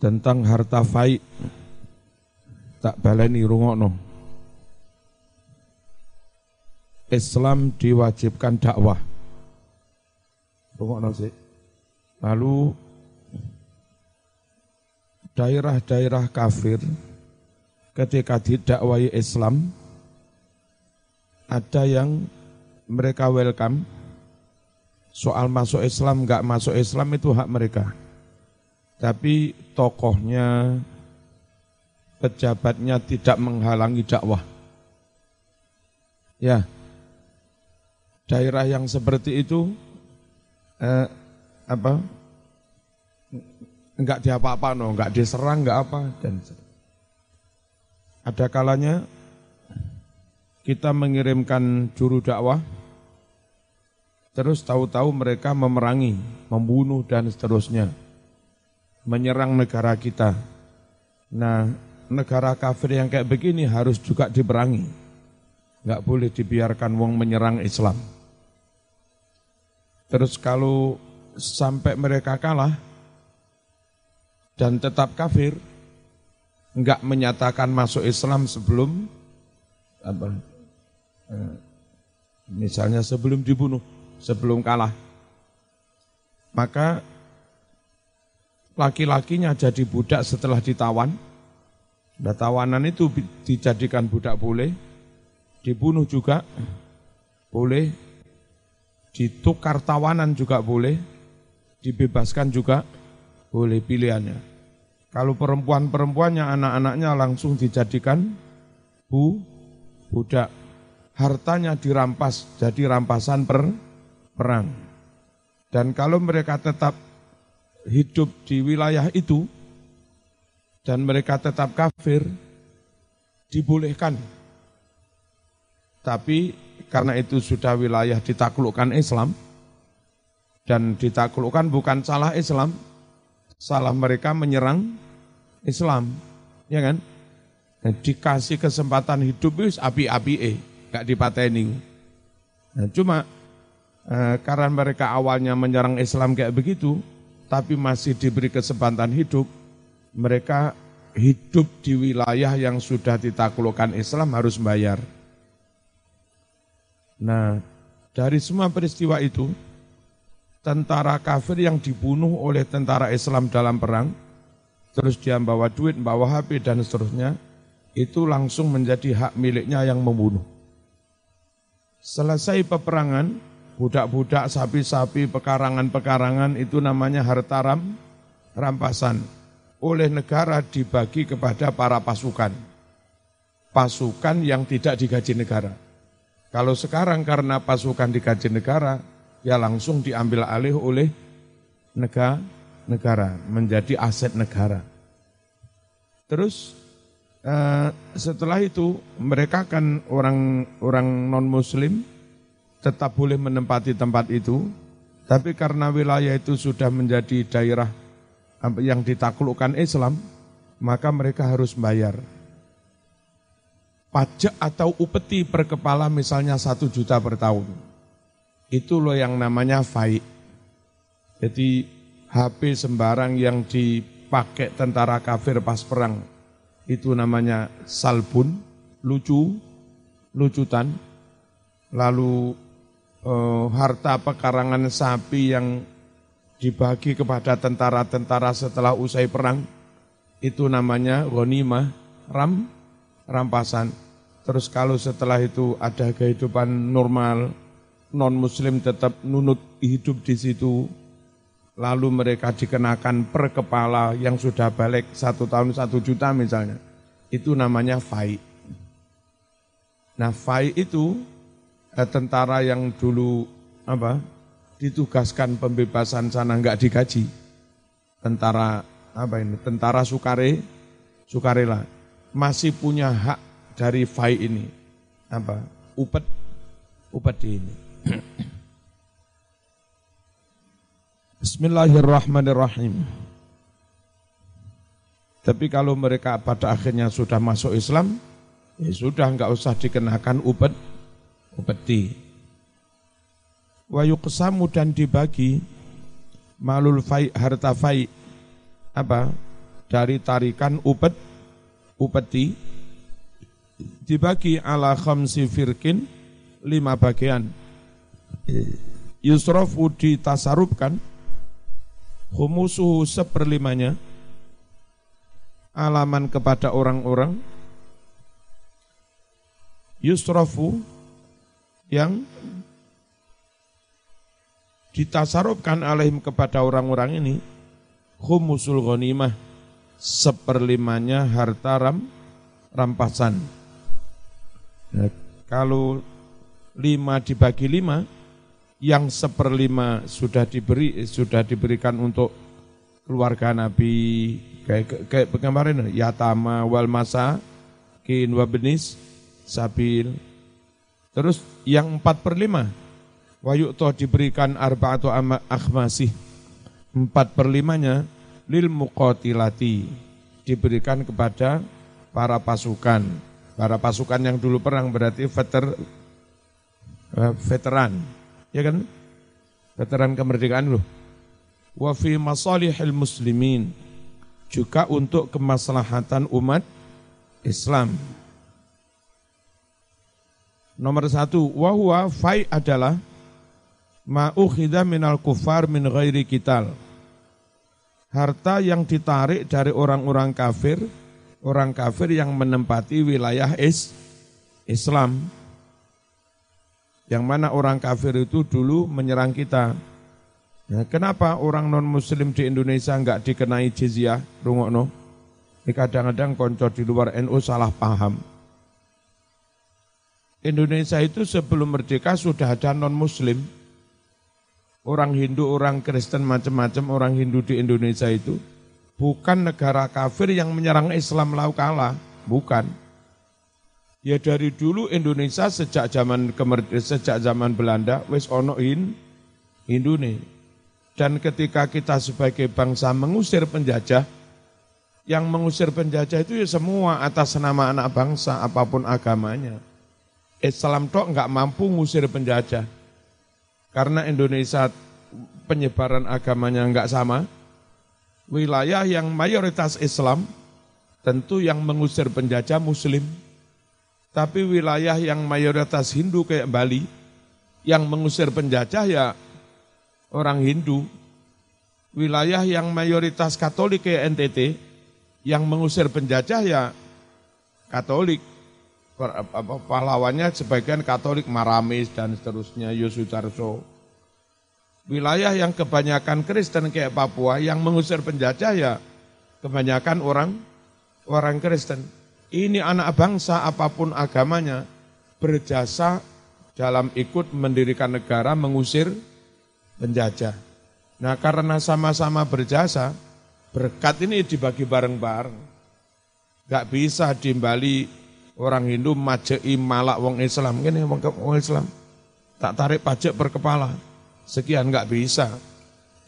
tentang harta faik. Tak baleni rungokno. Islam diwajibkan dakwah. Rungokno sih lalu daerah-daerah kafir ketika didakwai Islam ada yang mereka welcome. Soal masuk Islam nggak masuk Islam itu hak mereka tapi tokohnya, pejabatnya tidak menghalangi dakwah. Ya, daerah yang seperti itu eh, apa? Enggak diapa-apa, no, enggak diserang, enggak apa dan ada kalanya kita mengirimkan juru dakwah, terus tahu-tahu mereka memerangi, membunuh dan seterusnya menyerang negara kita. Nah, negara kafir yang kayak begini harus juga diperangi. Enggak boleh dibiarkan wong menyerang Islam. Terus kalau sampai mereka kalah dan tetap kafir, enggak menyatakan masuk Islam sebelum apa? Eh, misalnya sebelum dibunuh, sebelum kalah. Maka laki-lakinya jadi budak setelah ditawan. Nah, tawanan itu dijadikan budak boleh, dibunuh juga boleh, ditukar tawanan juga boleh, dibebaskan juga boleh pilihannya. Kalau perempuan-perempuannya, anak-anaknya langsung dijadikan bu, budak. Hartanya dirampas, jadi rampasan per, perang. Dan kalau mereka tetap hidup di wilayah itu dan mereka tetap kafir dibolehkan. Tapi karena itu sudah wilayah ditaklukkan Islam dan ditaklukkan bukan salah Islam, salah mereka menyerang Islam, ya kan? Dan dikasih kesempatan hidup wis api-api eh, gak dipateni. Nah, cuma eh, karena mereka awalnya menyerang Islam kayak begitu, tapi masih diberi kesempatan hidup, mereka hidup di wilayah yang sudah ditaklukkan Islam harus bayar. Nah, dari semua peristiwa itu, tentara kafir yang dibunuh oleh tentara Islam dalam perang, terus dia bawa duit, bawa HP dan seterusnya, itu langsung menjadi hak miliknya yang membunuh. Selesai peperangan, budak-budak, sapi-sapi, pekarangan-pekarangan itu namanya harta ram, rampasan. Oleh negara dibagi kepada para pasukan. Pasukan yang tidak digaji negara. Kalau sekarang karena pasukan digaji negara, ya langsung diambil alih oleh negara, negara menjadi aset negara. Terus eh, setelah itu mereka kan orang orang non Muslim, tetap boleh menempati tempat itu, tapi karena wilayah itu sudah menjadi daerah yang ditaklukkan Islam, maka mereka harus bayar. Pajak atau upeti per kepala misalnya satu juta per tahun. Itu loh yang namanya faik. Jadi HP sembarang yang dipakai tentara kafir pas perang, itu namanya salbun, lucu, lucutan. Lalu uh, harta pekarangan sapi yang dibagi kepada tentara-tentara setelah usai perang itu namanya ghanimah ram rampasan. Terus kalau setelah itu ada kehidupan normal, non muslim tetap nunut hidup di situ, lalu mereka dikenakan per kepala yang sudah balik satu tahun satu juta misalnya, itu namanya fai. Nah fai itu tentara yang dulu apa ditugaskan pembebasan sana nggak digaji. Tentara apa ini? Tentara Sukare Sukarela masih punya hak dari FAI ini. Apa? Upet upeti ini. Bismillahirrahmanirrahim. Tapi kalau mereka pada akhirnya sudah masuk Islam, ya sudah nggak usah dikenakan upet upeti. Wa yuqsamu dan dibagi malul fai harta fai apa? Dari tarikan upet upeti. Dibagi ala khamsi firkin lima bagian. Yusrofu ditasarupkan humusuhu seperlimanya alaman kepada orang-orang. Yusrofu yang ditasarupkan alaihim kepada orang-orang ini humusul ghanimah seperlimanya harta ram, rampasan. Nah, kalau lima dibagi lima, yang seperlima sudah diberi sudah diberikan untuk keluarga Nabi kayak kayak kemarin yatama wal masa kin wabenis sabil. Terus yang empat per lima wayukto diberikan arba'atu akhmasih empat per limanya lil muqatilati diberikan kepada para pasukan. Para pasukan yang dulu perang berarti veter, eh, veteran. Ya kan? Veteran kemerdekaan loh. Wa fi masalihil muslimin. Juga untuk kemaslahatan umat Islam. Nomor satu, wahwa fai adalah ma'ukhidha minal kufar min ghairi kital harta yang ditarik dari orang-orang kafir, orang kafir yang menempati wilayah is, Islam. Yang mana orang kafir itu dulu menyerang kita. Nah, kenapa orang non-muslim di Indonesia enggak dikenai jizyah, rungokno? Ini kadang-kadang konco di luar NU salah paham. Indonesia itu sebelum merdeka sudah ada non-muslim orang Hindu, orang Kristen, macam-macam orang Hindu di Indonesia itu bukan negara kafir yang menyerang Islam lau kalah, bukan. Ya dari dulu Indonesia sejak zaman sejak zaman Belanda wis ono in Hindu nih. Dan ketika kita sebagai bangsa mengusir penjajah, yang mengusir penjajah itu ya semua atas nama anak bangsa apa pun agamanya. Islam tok nggak mampu ngusir penjajah. Karena Indonesia penyebaran agamanya enggak sama, wilayah yang mayoritas Islam tentu yang mengusir penjajah muslim. Tapi wilayah yang mayoritas Hindu kayak Bali, yang mengusir penjajah ya orang Hindu. Wilayah yang mayoritas Katolik kayak NTT, yang mengusir penjajah ya Katolik pahlawannya sebagian Katolik Maramis dan seterusnya Yosudarso. Wilayah yang kebanyakan Kristen kayak Papua yang mengusir penjajah ya kebanyakan orang orang Kristen. Ini anak bangsa apa pun agamanya berjasa dalam ikut mendirikan negara mengusir penjajah. Nah karena sama-sama berjasa, berkat ini dibagi bareng-bareng. Gak bisa dimbali orang Hindu majei malak wong Islam. Wong, wong Islam. Tak tarik pajak per kepala sekian nggak bisa.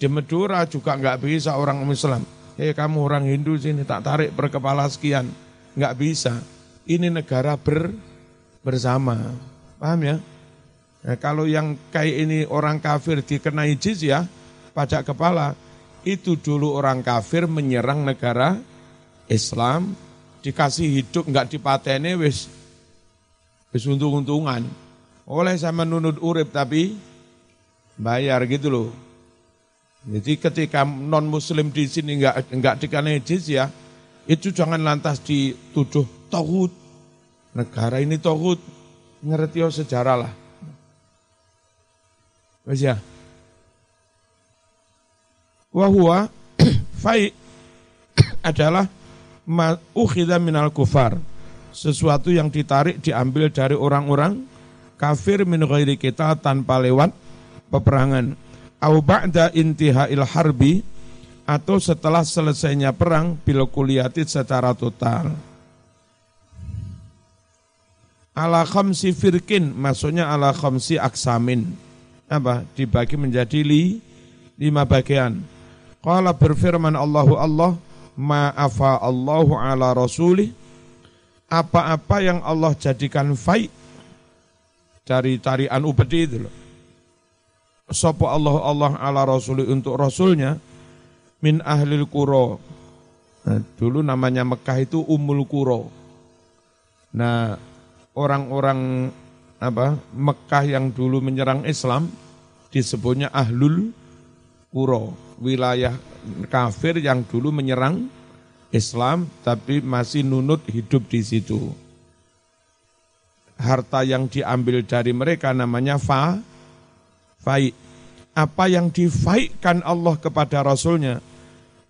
Di Madura juga nggak bisa orang Islam. Eh kamu orang Hindu sini tak tarik per kepala sekian. Nggak bisa. Ini negara ber bersama. Paham ya? Nah, kalau yang kayak ini orang kafir dikenai jizyah pajak kepala. Itu dulu orang kafir menyerang negara Islam dikasih hidup nggak dipateni wis wis untung-untungan. Oleh sama nunut urip tapi bayar gitu loh. Jadi ketika non muslim di sini nggak nggak dikenai ya itu jangan lantas dituduh tohut. Negara ini tohut, ngerti oh sejarah lah. Wes ya. Wahua fai adalah ukhidha minal kufar. Sesuatu yang ditarik diambil dari orang-orang kafir min ghairi kita tanpa lewat peperangan. Au ba'da intihail harbi atau setelah selesainya perang bil kuliyati secara total. Ala khamsi firkin, maksudnya ala khamsi aksamin. Apa? Dibagi menjadi li, lima bagian. Qala berfirman Allahu Allah, ma'afa Allahu ala rasulih apa-apa yang Allah jadikan fai dari tarian upeti itu loh. Sopo Allah Allah ala rasuli untuk rasulnya min ahlil kuro Nah, dulu namanya Mekah itu Umul Kuro. Nah, orang-orang apa Mekah yang dulu menyerang Islam disebutnya Ahlul Kuro, wilayah kafir yang dulu menyerang Islam tapi masih nunut hidup di situ. Harta yang diambil dari mereka namanya fa, faik. Apa yang difaikkan Allah kepada Rasulnya,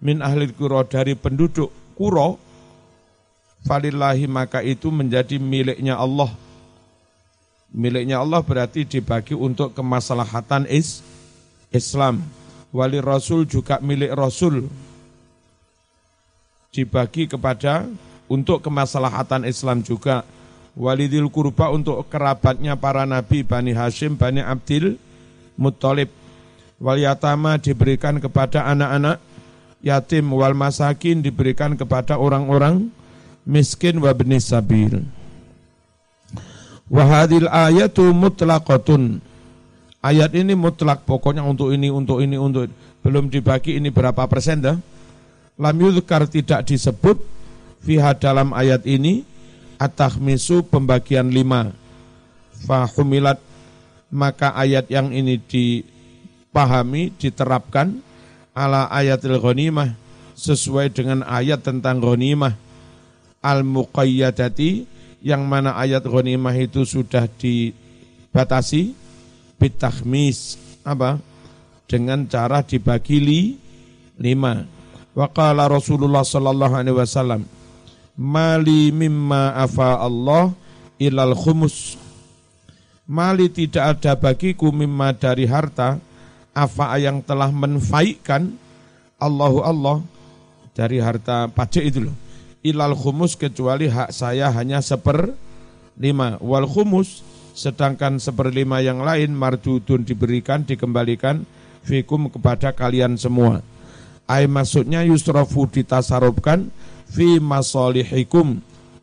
min ahli kuro dari penduduk kuro falillahi maka itu menjadi miliknya Allah miliknya Allah berarti dibagi untuk kemaslahatan is Islam wali rasul juga milik rasul dibagi kepada untuk kemaslahatan Islam juga walidil kurba untuk kerabatnya para nabi Bani Hashim, Bani Abdil Muttalib wal yatama diberikan kepada anak-anak yatim wal masakin diberikan kepada orang-orang miskin wa sabil. Wahadil ayatu mutlaqatun. Ayat ini mutlak pokoknya untuk ini, untuk ini, untuk ini. belum dibagi ini berapa persen dah. Lam yudhkar tidak disebut fiha dalam ayat ini at-takhmisu pembagian lima. Fahumilat maka ayat yang ini dipahami, diterapkan ala ayatil ghanimah sesuai dengan ayat tentang ghanimah al-muqayyadati yang mana ayat ghanimah itu sudah dibatasi bitahmis apa dengan cara dibagi li, lima waqala Rasulullah sallallahu alaihi wasallam mali mimma afa Allah ilal khumus mali tidak ada bagiku mimma dari harta apa yang telah menfaikkan Allahu Allah dari harta pajak itu loh. Ilal khumus kecuali hak saya hanya seper lima. Wal khumus sedangkan seperlima yang lain mardudun diberikan, dikembalikan fikum kepada kalian semua. Ay maksudnya yusrafu ditasarupkan fi masolihikum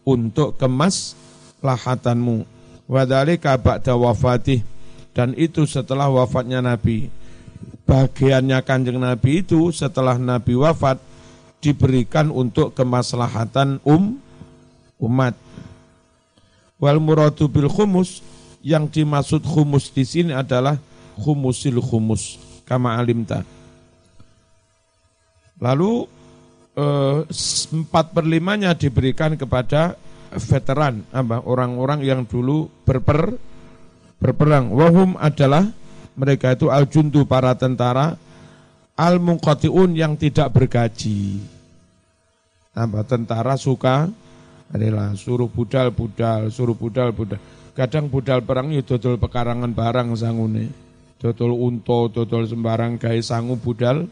untuk kemas lahatanmu. Wadhalika ba'da wafatih dan itu setelah wafatnya Nabi bagiannya kanjeng Nabi itu setelah Nabi wafat diberikan untuk kemaslahatan um umat. Wal muradu bil khumus yang dimaksud khumus di sini adalah khumusil khumus kama alimta. Lalu eh, empat per limanya diberikan kepada veteran, apa orang-orang yang dulu berper berperang. Wahum adalah mereka itu al-jundu para tentara al-munqatiun yang tidak bergaji. Apa tentara suka adalah suruh budal-budal, suruh budal-budal. Kadang budal perang itu dodol pekarangan barang sangune. Dodol unto, dodol sembarang gaya sangu budal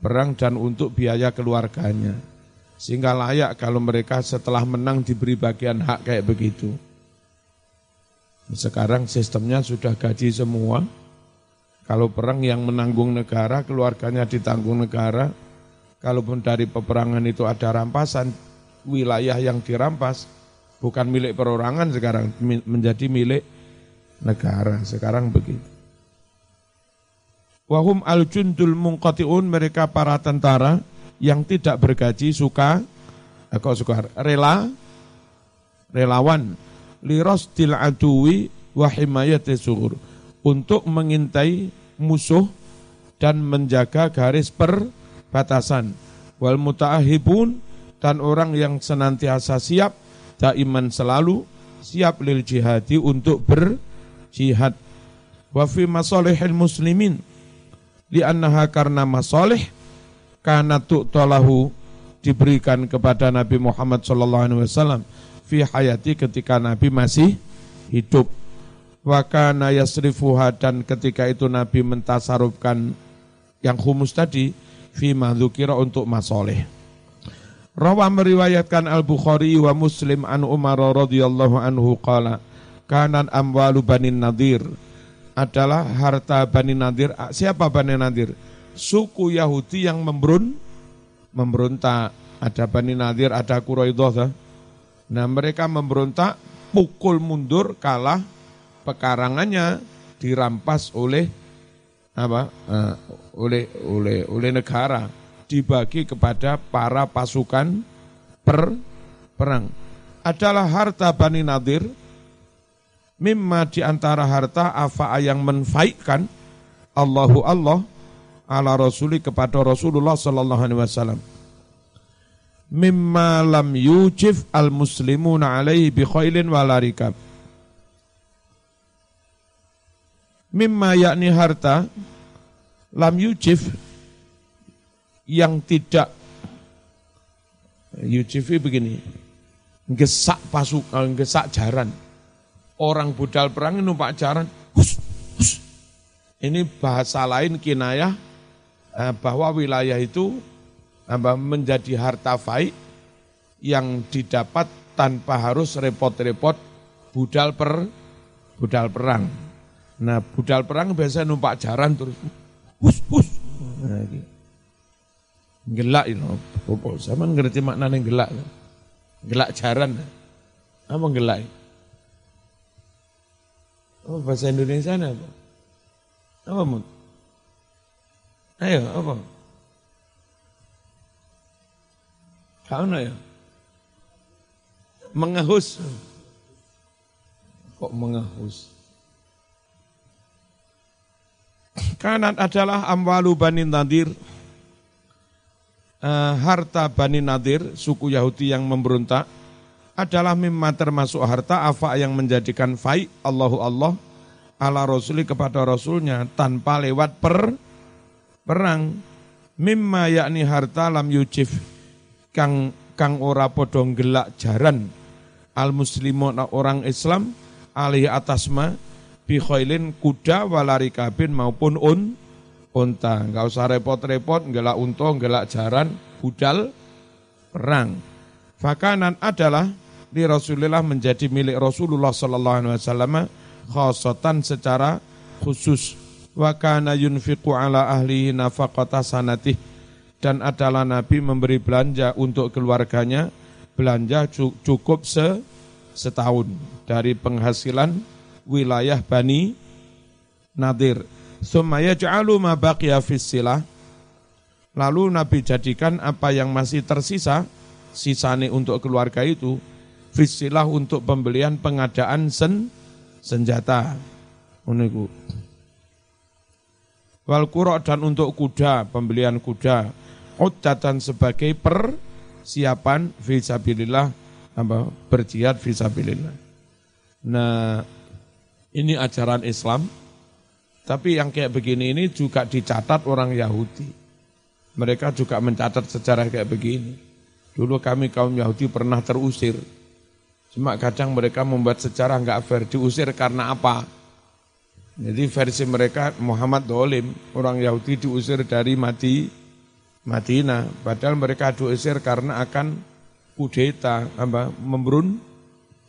perang dan untuk biaya keluarganya. Sehingga layak kalau mereka setelah menang diberi bagian hak kayak begitu. Sekarang sistemnya sudah gaji semua, kalau perang yang menanggung negara, keluarganya ditanggung negara. Kalaupun dari peperangan itu ada rampasan, wilayah yang dirampas bukan milik perorangan sekarang, menjadi milik negara. Sekarang begitu. Wahum al-jundul mungkotiun mereka para tentara yang tidak bergaji suka, eh, kok suka rela, relawan, liros aduwi wahimayati suhur untuk mengintai musuh dan menjaga garis perbatasan. Wal muta'ahibun dan orang yang senantiasa siap, daiman selalu siap lil jihadi untuk berjihad. Wa fi masalihil muslimin li'annaha karena masalih karena tu'talahu diberikan kepada Nabi Muhammad sallallahu alaihi wasallam fi hayati ketika Nabi masih hidup Wakana yasrifuha dan ketika itu Nabi mentasarufkan yang humus tadi fi dzukira untuk masoleh. Rawa meriwayatkan Al-Bukhari wa Muslim an Umar radhiyallahu anhu qala kanan amwalu Bani Nadir adalah harta Bani Nadir. Siapa Bani Nadir? Suku Yahudi yang memberun memberontak. Ada Bani Nadir, ada Quraidah. Nah mereka memberontak, pukul mundur, kalah, pekarangannya dirampas oleh apa? Uh, oleh oleh oleh negara. Dibagi kepada para pasukan per perang. Adalah harta Bani Nadir, mimma di antara harta afa yang menfaikkan Allahu Allah ala rasuli kepada Rasulullah sallallahu alaihi wasallam mimma lam yujif al muslimuna alaihi bi khailin walarikab mimma yakni harta lam yujif yang tidak yujif begini gesak pasukan gesak jaran orang budal perang numpak jaran hus, hus. ini bahasa lain kinayah eh, bahwa wilayah itu menjadi harta faik yang didapat tanpa harus repot-repot budal per budal perang. Nah, budal perang biasa numpak jaran terus hus hus. Nah, gelak itu. Apa zaman ngerti maknanya gelak. Gelak jaran. Apa gelak? Apa bahasa Indonesia apa? Apa mut? Ayo, apa? Kau ya? Mengahus. Kok mengahus? Kanat adalah amwalu Bani Nadir, uh, harta Bani Nadir, suku Yahudi yang memberontak, adalah mimma termasuk harta apa yang menjadikan faik Allahu Allah ala rasuli kepada rasulnya tanpa lewat per perang. Mimma yakni harta lam yujif kang kang ora podo gelak jaran. Al muslimun orang Islam alih atasma bi khailin kuda walari kabin maupun un unta. Enggak usah repot-repot gelak unta, gelak jaran, budal perang. Fakanan adalah di Rasulullah menjadi milik Rasulullah sallallahu alaihi wasallam khosatan secara khusus wa kana yunfiqu ala ahlihi nafaqata sanatih dan adalah Nabi memberi belanja untuk keluarganya belanja cukup se setahun dari penghasilan wilayah Bani Nadir. Sumaya ja'alu ma baqiya fissilah. Lalu Nabi jadikan apa yang masih tersisa, sisane untuk keluarga itu, fissilah untuk pembelian pengadaan sen, senjata. Uniku. Wal kurok dan untuk kuda, pembelian kuda. Uddatan sebagai persiapan visabilillah, apa, berjihad visabilillah. Nah, ini ajaran Islam, tapi yang kayak begini ini juga dicatat orang Yahudi. Mereka juga mencatat sejarah kayak begini. Dulu kami kaum Yahudi pernah terusir. Cuma kadang mereka membuat sejarah nggak fair. Diusir karena apa? Jadi versi mereka Muhammad Dolim, orang Yahudi diusir dari Mati, Madinah. Padahal mereka diusir karena akan kudeta, apa, memberun,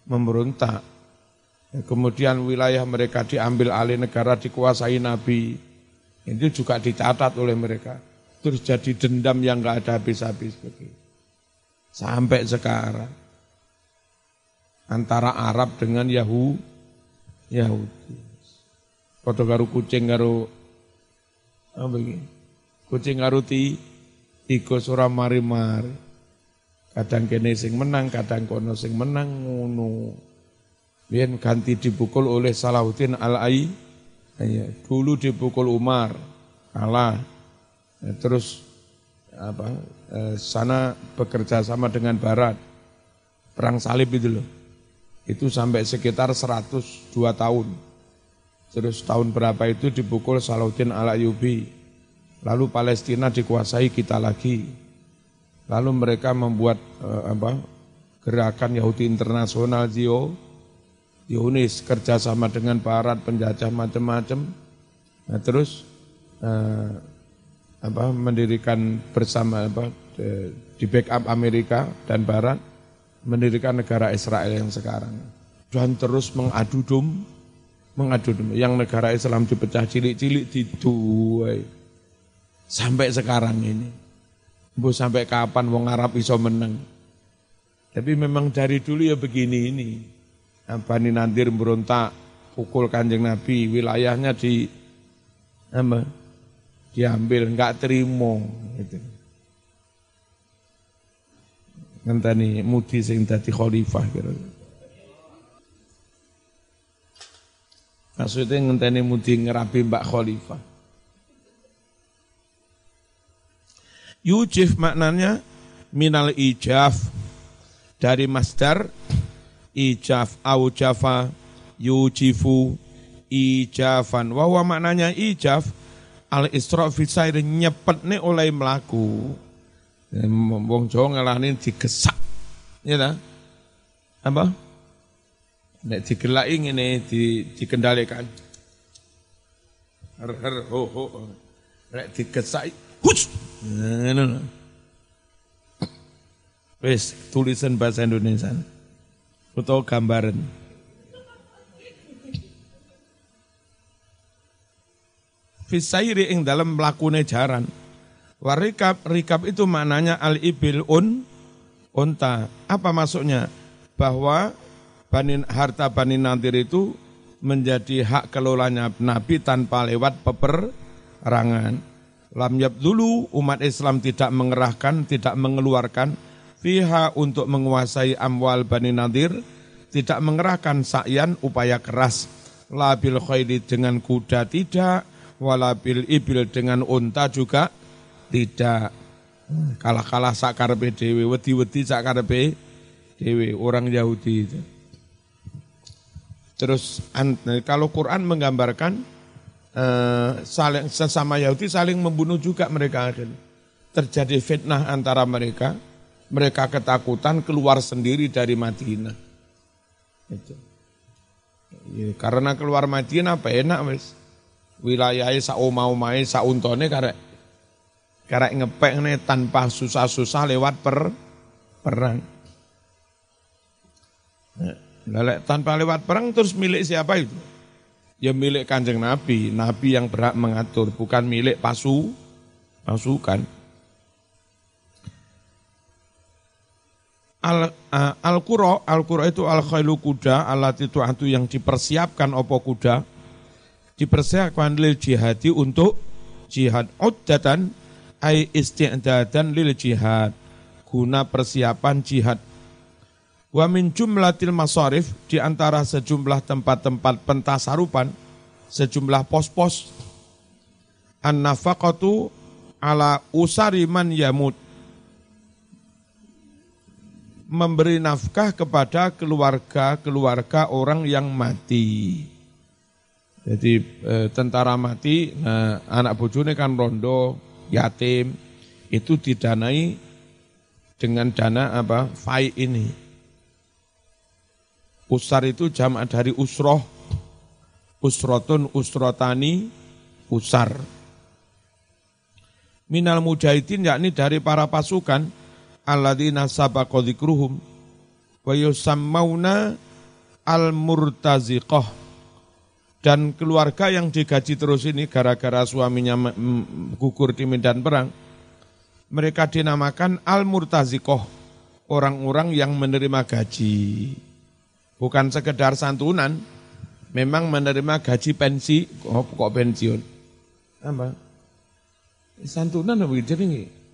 memberontak. Kemudian wilayah mereka diambil alih negara dikuasai Nabi. Itu juga dicatat oleh mereka. Terus jadi dendam yang enggak ada habis-habis begitu. Sampai sekarang. Antara Arab dengan Yahu, Yahudi. Foto karo kucing karo apa ini? Kucing karo ti tiga surah mari-mari. Kadang kene sing menang, kadang kono sing menang ngono. Biar ganti dipukul oleh Salahuddin Al-Ai. Ya, dulu dipukul Umar, kalah. Ya, terus apa eh, sana bekerja sama dengan Barat. Perang salib itu loh. Itu sampai sekitar 102 tahun. Terus tahun berapa itu dipukul Salahuddin Al-Ayubi. Lalu Palestina dikuasai kita lagi. Lalu mereka membuat eh, apa gerakan Yahudi Internasional Zio Yunis kerjasama dengan barat penjajah macam-macam. Nah, terus eh, apa mendirikan bersama apa di backup Amerika dan Barat mendirikan negara Israel yang sekarang. Dan terus mengadu dom mengadu dom yang negara Islam dipecah cilik-cilik di dua sampai sekarang ini. Bu sampai kapan wong Arab iso menang? Tapi memang dari dulu ya begini ini Bani Nadir berontak, pukul kanjeng Nabi, wilayahnya di apa, diambil, enggak terima. Gitu. ngenteni mudi sing dadi khalifah kira. Maksudnya ngenteni mudi ngerapi Mbak Khalifah. Yujif maknanya minal ijaf dari masdar ijaf au jafa yujifu ijafan. Wawa maknanya ijaf al isra fi sair nyepetne oleh melaku. Wong Jawa ngalahne digesak. Ya ta? Apa? Nek digelaki ngene di dikendalikan. Her her ho ho. Nek digesak hus. Ngono. Wis tulisan bahasa Indonesia. Utawa gambaran. Fisairi ing dalam mlakune jaran. Warikab, rikab itu maknanya al-ibil un, unta. Apa maksudnya? Bahwa bani, harta Bani Nadir itu menjadi hak kelolanya Nabi tanpa lewat peperangan. Lam dulu umat Islam tidak mengerahkan, tidak mengeluarkan fiha untuk menguasai amwal Bani Nadir, tidak mengerahkan sakyan upaya keras. Labil khairi dengan kuda tidak, walabil ibil dengan unta juga tidak. Kalah-kalah sakar dewe, wedi-wedi sakar dewe, orang Yahudi itu. Terus kalau Quran menggambarkan eh, saling sesama Yahudi saling membunuh juga mereka terjadi fitnah antara mereka mereka ketakutan keluar sendiri dari Madinah itu ya, karena keluar Madinah apa enak wes wilayahnya sak omah-omahe sak untone karek karek ngepek nih tanpa susah-susah lewat per perang. Nah, tanpa lewat perang terus milik siapa itu? Ya milik kanjeng Nabi, Nabi yang berhak mengatur, bukan milik pasu, pasukan. Al, uh, al kuro al kuro itu al khailu kuda, alat itu yang dipersiapkan opo kuda, dipersiapkan lil jihadi untuk jihad. Uddatan ay isti'dadan lil jihad. Guna persiapan jihad. Wa min jumlatil masarif di antara sejumlah tempat-tempat pentasarupan sejumlah pos-pos. An nafaqatu ala usari man yamut memberi nafkah kepada keluarga-keluarga orang yang mati. Jadi e, tentara mati, nah, anak bojone kan rondo, yatim, itu didanai dengan dana apa? Fai ini. Usar itu jamaah dari usroh, usrotun, usrotani, usar. Minal mujahidin yakni dari para pasukan, alladzina sabaqa dzikruhum wa yusammauna al-murtaziqah dan keluarga yang digaji terus ini gara-gara suaminya gugur di medan perang, mereka dinamakan al-murtazikoh, orang-orang yang menerima gaji. Bukan sekedar santunan, memang menerima gaji pensi, oh, kok pensiun. Apa? Santunan apa ini?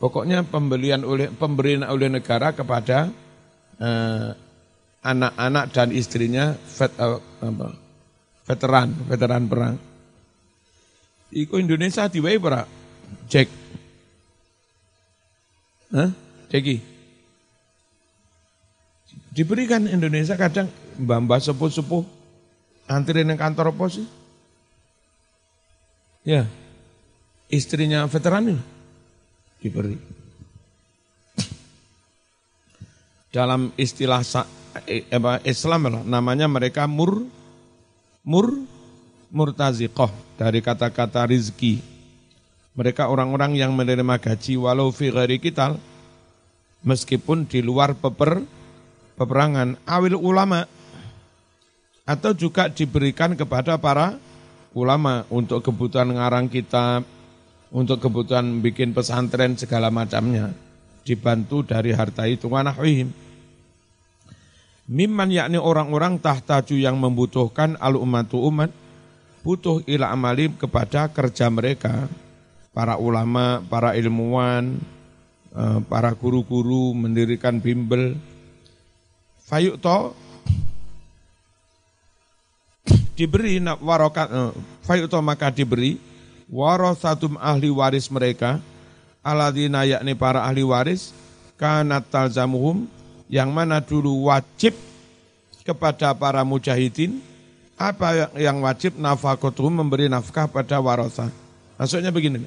Pokoknya pembelian oleh pemberian oleh negara kepada eh, anak-anak dan istrinya vet, uh, apa, veteran, veteran perang. Iku Indonesia diwai para cek. Hah? Ceki. Diberikan Indonesia kadang mbak-mbak sepuh-sepuh antri di kantor pos? Ya, istrinya veteran ini diberi. Dalam istilah Eh, Islam namanya mereka mur mur murtaziqah dari kata-kata rizki. Mereka orang-orang yang menerima gaji walau fi ghairi kital meskipun di luar peper peperangan awil ulama atau juga diberikan kepada para ulama untuk kebutuhan ngarang kitab, untuk kebutuhan bikin pesantren segala macamnya dibantu dari harta itu wanahwihim. Mimman yakni orang-orang tahtaju yang membutuhkan al umatu umat butuh ila amali kepada kerja mereka para ulama, para ilmuwan eh, para guru-guru mendirikan bimbel. Fayuk to diberi warokat eh, fayuk to maka diberi warasatum ahli waris mereka aladina yakni para ahli waris kanat talzamuhum yang mana dulu wajib kepada para mujahidin apa yang wajib nafakotuhum memberi nafkah pada warasa. Maksudnya begini,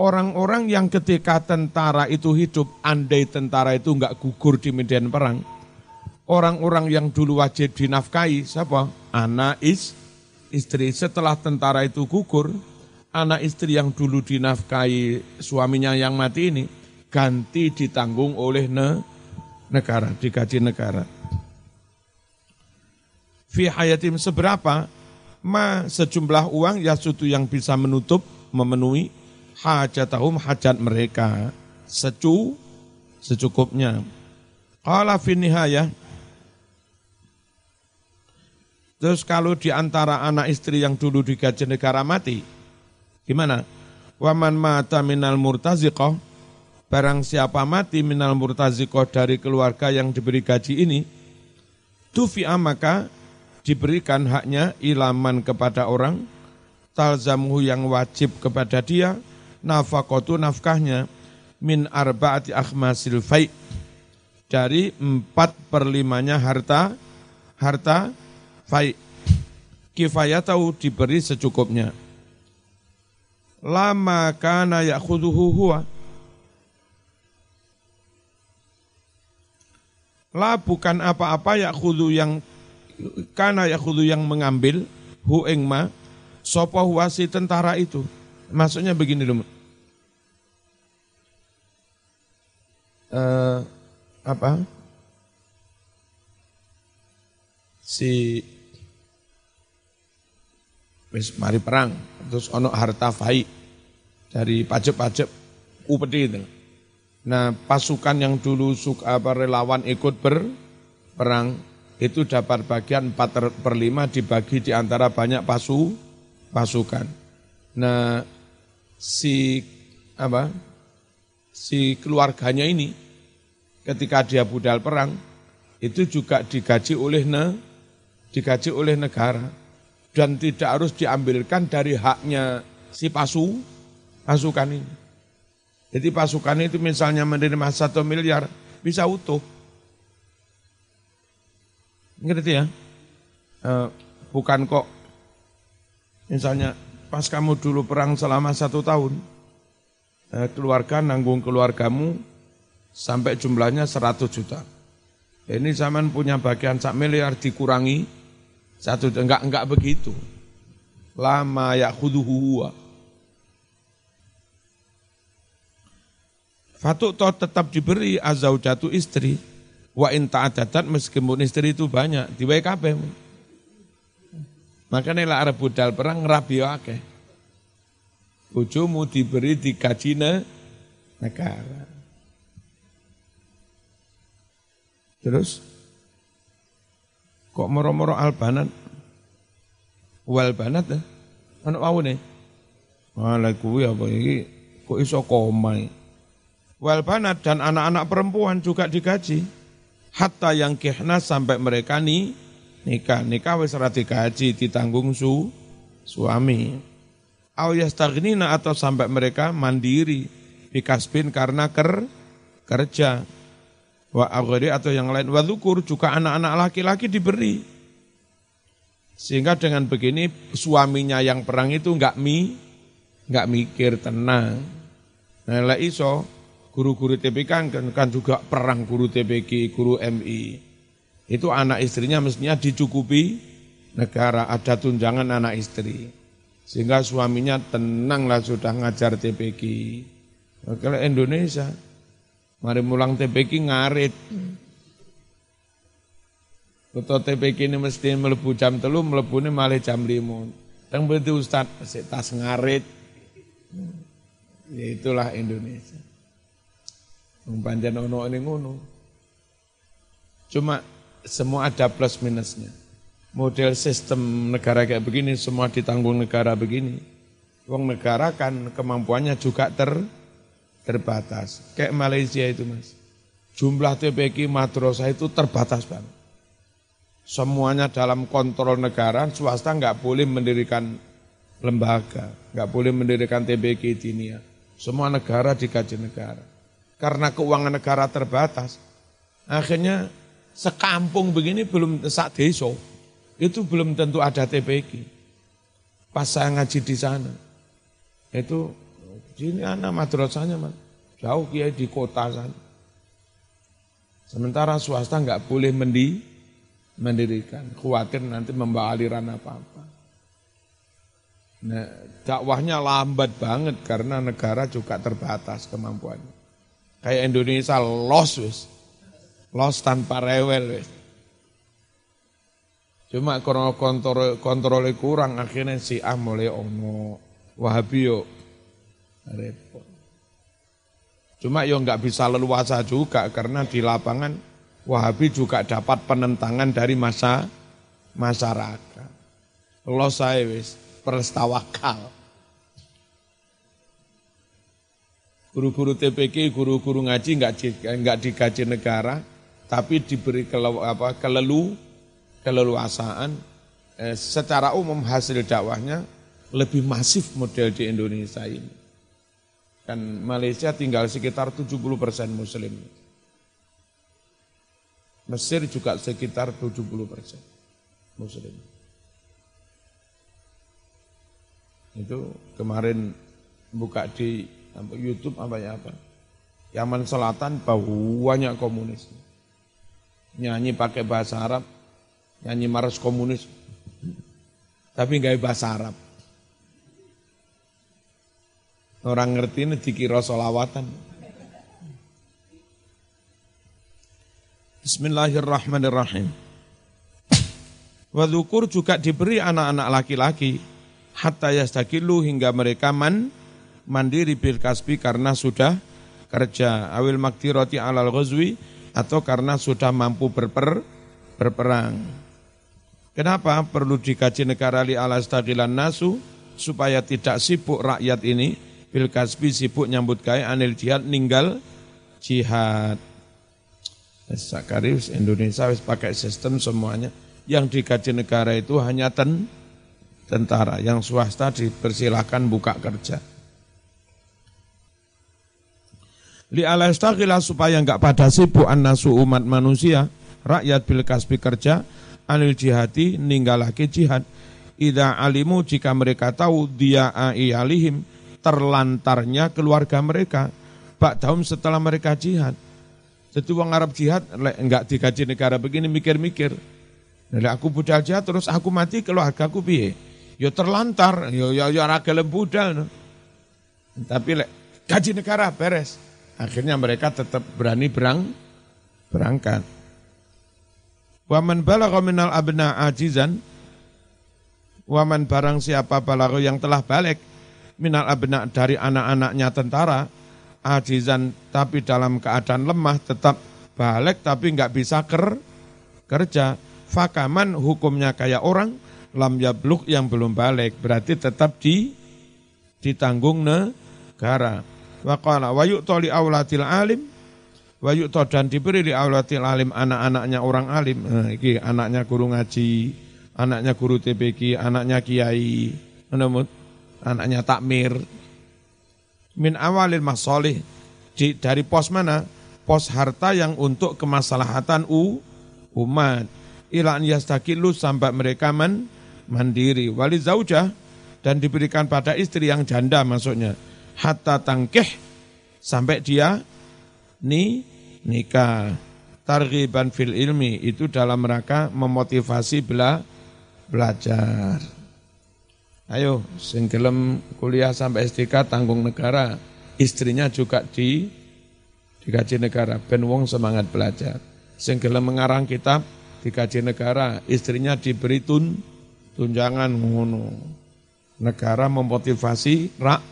orang-orang yang ketika tentara itu hidup, andai tentara itu enggak gugur di medan perang, orang-orang yang dulu wajib dinafkahi, siapa? Anak is, istri. Setelah tentara itu gugur, anak istri yang dulu dinafkahi suaminya yang mati ini, ganti ditanggung oleh ne, negara, digaji negara. Fi hayatim seberapa ma sejumlah uang ya suatu yang bisa menutup memenuhi hajatahum hajat mereka. Secu secukupnya. Qala fi nihayah. Terus kalau di antara anak istri yang dulu digaji negara mati, gimana? Waman mata minal murtaziqah, barang siapa mati minal murtaziqah dari keluarga yang diberi gaji ini, tufi'a maka diberikan haknya ilaman kepada orang, talzamuhu yang wajib kepada dia, nafakotu nafkahnya, min arbaati akhmasil fai, dari empat perlimanya harta, harta fai. tahu diberi secukupnya. Lama kana yakhuduhu huwa. La bukan apa-apa yakhudu yang karena yakhudhu yang mengambil hu ing ma sapa huwa si tentara itu. Maksudnya begini dulu. Uh, apa? Si mari perang terus ono harta fai dari pajak-pajak upeti itu. Nah pasukan yang dulu suka apa relawan ikut berperang itu dapat bagian 4 per 5 dibagi di antara banyak pasu pasukan. Nah, si apa? Si keluarganya ini ketika dia budal perang itu juga digaji oleh ne, digaji oleh negara dan tidak harus diambilkan dari haknya si pasu pasukan ini. Jadi pasukan itu misalnya menerima satu miliar bisa utuh Ngerti ya? E, bukan kok misalnya pas kamu dulu perang selama satu tahun, e, keluarga nanggung keluargamu sampai jumlahnya 100 juta. Ini zaman punya bagian sak miliar dikurangi satu enggak enggak begitu. Lama ya huwa. Fatuk toh tetap diberi azau jatuh istri Wa in ta'adadat meskipun istri itu banyak, di kabeh. Makanya lah Arab budal perang rabi akeh. Bojomu diberi digaji negara. Terus kok moro-moro albanat? Wal banat ya? Anak wau nih. Malah kuwi apa iki? Kok iso komai. Wal banat dan anak-anak perempuan juga digaji. Hatta yang kihna sampai mereka nih nikah. Nikah wis ora digaji ditanggung su suami. Au yastagnina atau sampai mereka mandiri. Bikasbin karena ker kerja wa aghri atau yang lain wa dhukur juga anak-anak laki-laki diberi sehingga dengan begini suaminya yang perang itu enggak mi enggak mikir tenang nah iso guru-guru TPK kan, kan juga perang guru TPK, guru MI. Itu anak istrinya mestinya dicukupi negara, ada tunjangan anak istri. Sehingga suaminya tenanglah sudah ngajar TPK. Kalau Indonesia, mari mulang TPK ngarit. Betul TPK ini mesti melebu jam telu, melebu ini malah jam lima. Dan berarti Ustadz, tas ngarit. Ya itulah Indonesia. Panjang ono ini ngono. Cuma semua ada plus minusnya. Model sistem negara kayak begini semua ditanggung negara begini. Uang negara kan kemampuannya juga ter terbatas. Kayak Malaysia itu mas. Jumlah TPQ madrasah itu terbatas banget. Semuanya dalam kontrol negara, swasta nggak boleh mendirikan lembaga, nggak boleh mendirikan TBK dinia. Semua negara dikaji negara. Karena keuangan negara terbatas, akhirnya sekampung begini belum sak deso, itu belum tentu ada TBK. Pas saya ngaji di sana, itu ini anak madrasahnya man, jauh kiai di kota sana. Sementara swasta nggak boleh mendi, mendirikan, khawatir nanti membawa aliran apa-apa. Nah, dakwahnya lambat banget karena negara juga terbatas kemampuannya. Kayak Indonesia los wis. Los tanpa rewel wis. Cuma kalau kontrol kontrolnya kurang akhirnya si A mulai ono Wahabi repot. Cuma yo nggak bisa leluasa juga karena di lapangan Wahabi juga dapat penentangan dari masa masyarakat. Los saya wis perstawakal. Guru-guru TPK, guru-guru ngaji nggak nggak digaji negara, tapi diberi kele, apa, kelelu, keleluasaan. Eh, secara umum hasil dakwahnya lebih masif model di Indonesia ini. Kan Malaysia tinggal sekitar 70 persen Muslim. Mesir juga sekitar 70 persen Muslim. Itu kemarin buka di YouTube apa ya apa. Yaman Selatan banyak komunis. Nyanyi pakai bahasa Arab, nyanyi maras komunis. Tapi nggak bahasa Arab. Orang ngerti ini dikira solawatan. Bismillahirrahmanirrahim. Wadhukur juga diberi anak-anak laki-laki hatta yastakilu hingga mereka man mandiri bil kasbi karena sudah kerja awil maktiroti alal ghazwi atau karena sudah mampu berper berperang. Kenapa perlu dikaji negara li ala nasu supaya tidak sibuk rakyat ini bil kasbi sibuk nyambut gaya anil jihad ninggal jihad. Sakarius Indonesia wis pakai sistem semuanya yang dikaji negara itu hanya ten tentara, yang swasta dipersilahkan buka kerja. Li alastaghila supaya enggak pada sibuk annasu umat manusia, rakyat bil kasbi kerja, anil jihati ninggalake jihad. Ida alimu jika mereka tahu dia alihim terlantarnya keluarga mereka. Pak tahun setelah mereka jihad. Jadi uang Arab jihad enggak dikaji negara begini mikir-mikir. Jadi aku budal jihad terus aku mati keluarga aku piye? ya terlantar, ya ya ya ora gelem budal. Tapi lek gaji negara beres. Akhirnya mereka tetap berani berang berangkat. Waman balagha minal abna ajizan Waman barang siapa balagha yang telah balik minal abna dari anak-anaknya tentara ajizan tapi dalam keadaan lemah tetap balik tapi nggak bisa ker kerja fakaman hukumnya kayak orang lam yabluk yang belum balik berarti tetap di ditanggung negara. Wa qala wa yu'ta li aulatil alim wa yu'ta dan diberi li aulatil alim anak-anaknya orang alim. Nah, iki anaknya guru ngaji, anaknya guru TPK, anaknya kiai, menurut anaknya takmir. Min awalil masolih. Di, dari pos mana? Pos harta yang untuk kemaslahatan u, umat. Ila an yastakilu sampai mereka men, mandiri. Wali zaujah. Dan diberikan pada istri yang janda maksudnya. Hatta tangkeh sampai dia ni nikah. Targhiban fil ilmi. Itu dalam rangka memotivasi bela belajar ayo sing kuliah sampai S3 tanggung negara istrinya juga di dikaji negara ben wong semangat belajar sing mengarang kitab dikaji negara istrinya diberi tun tunjangan ngono. Negara memotivasi rak,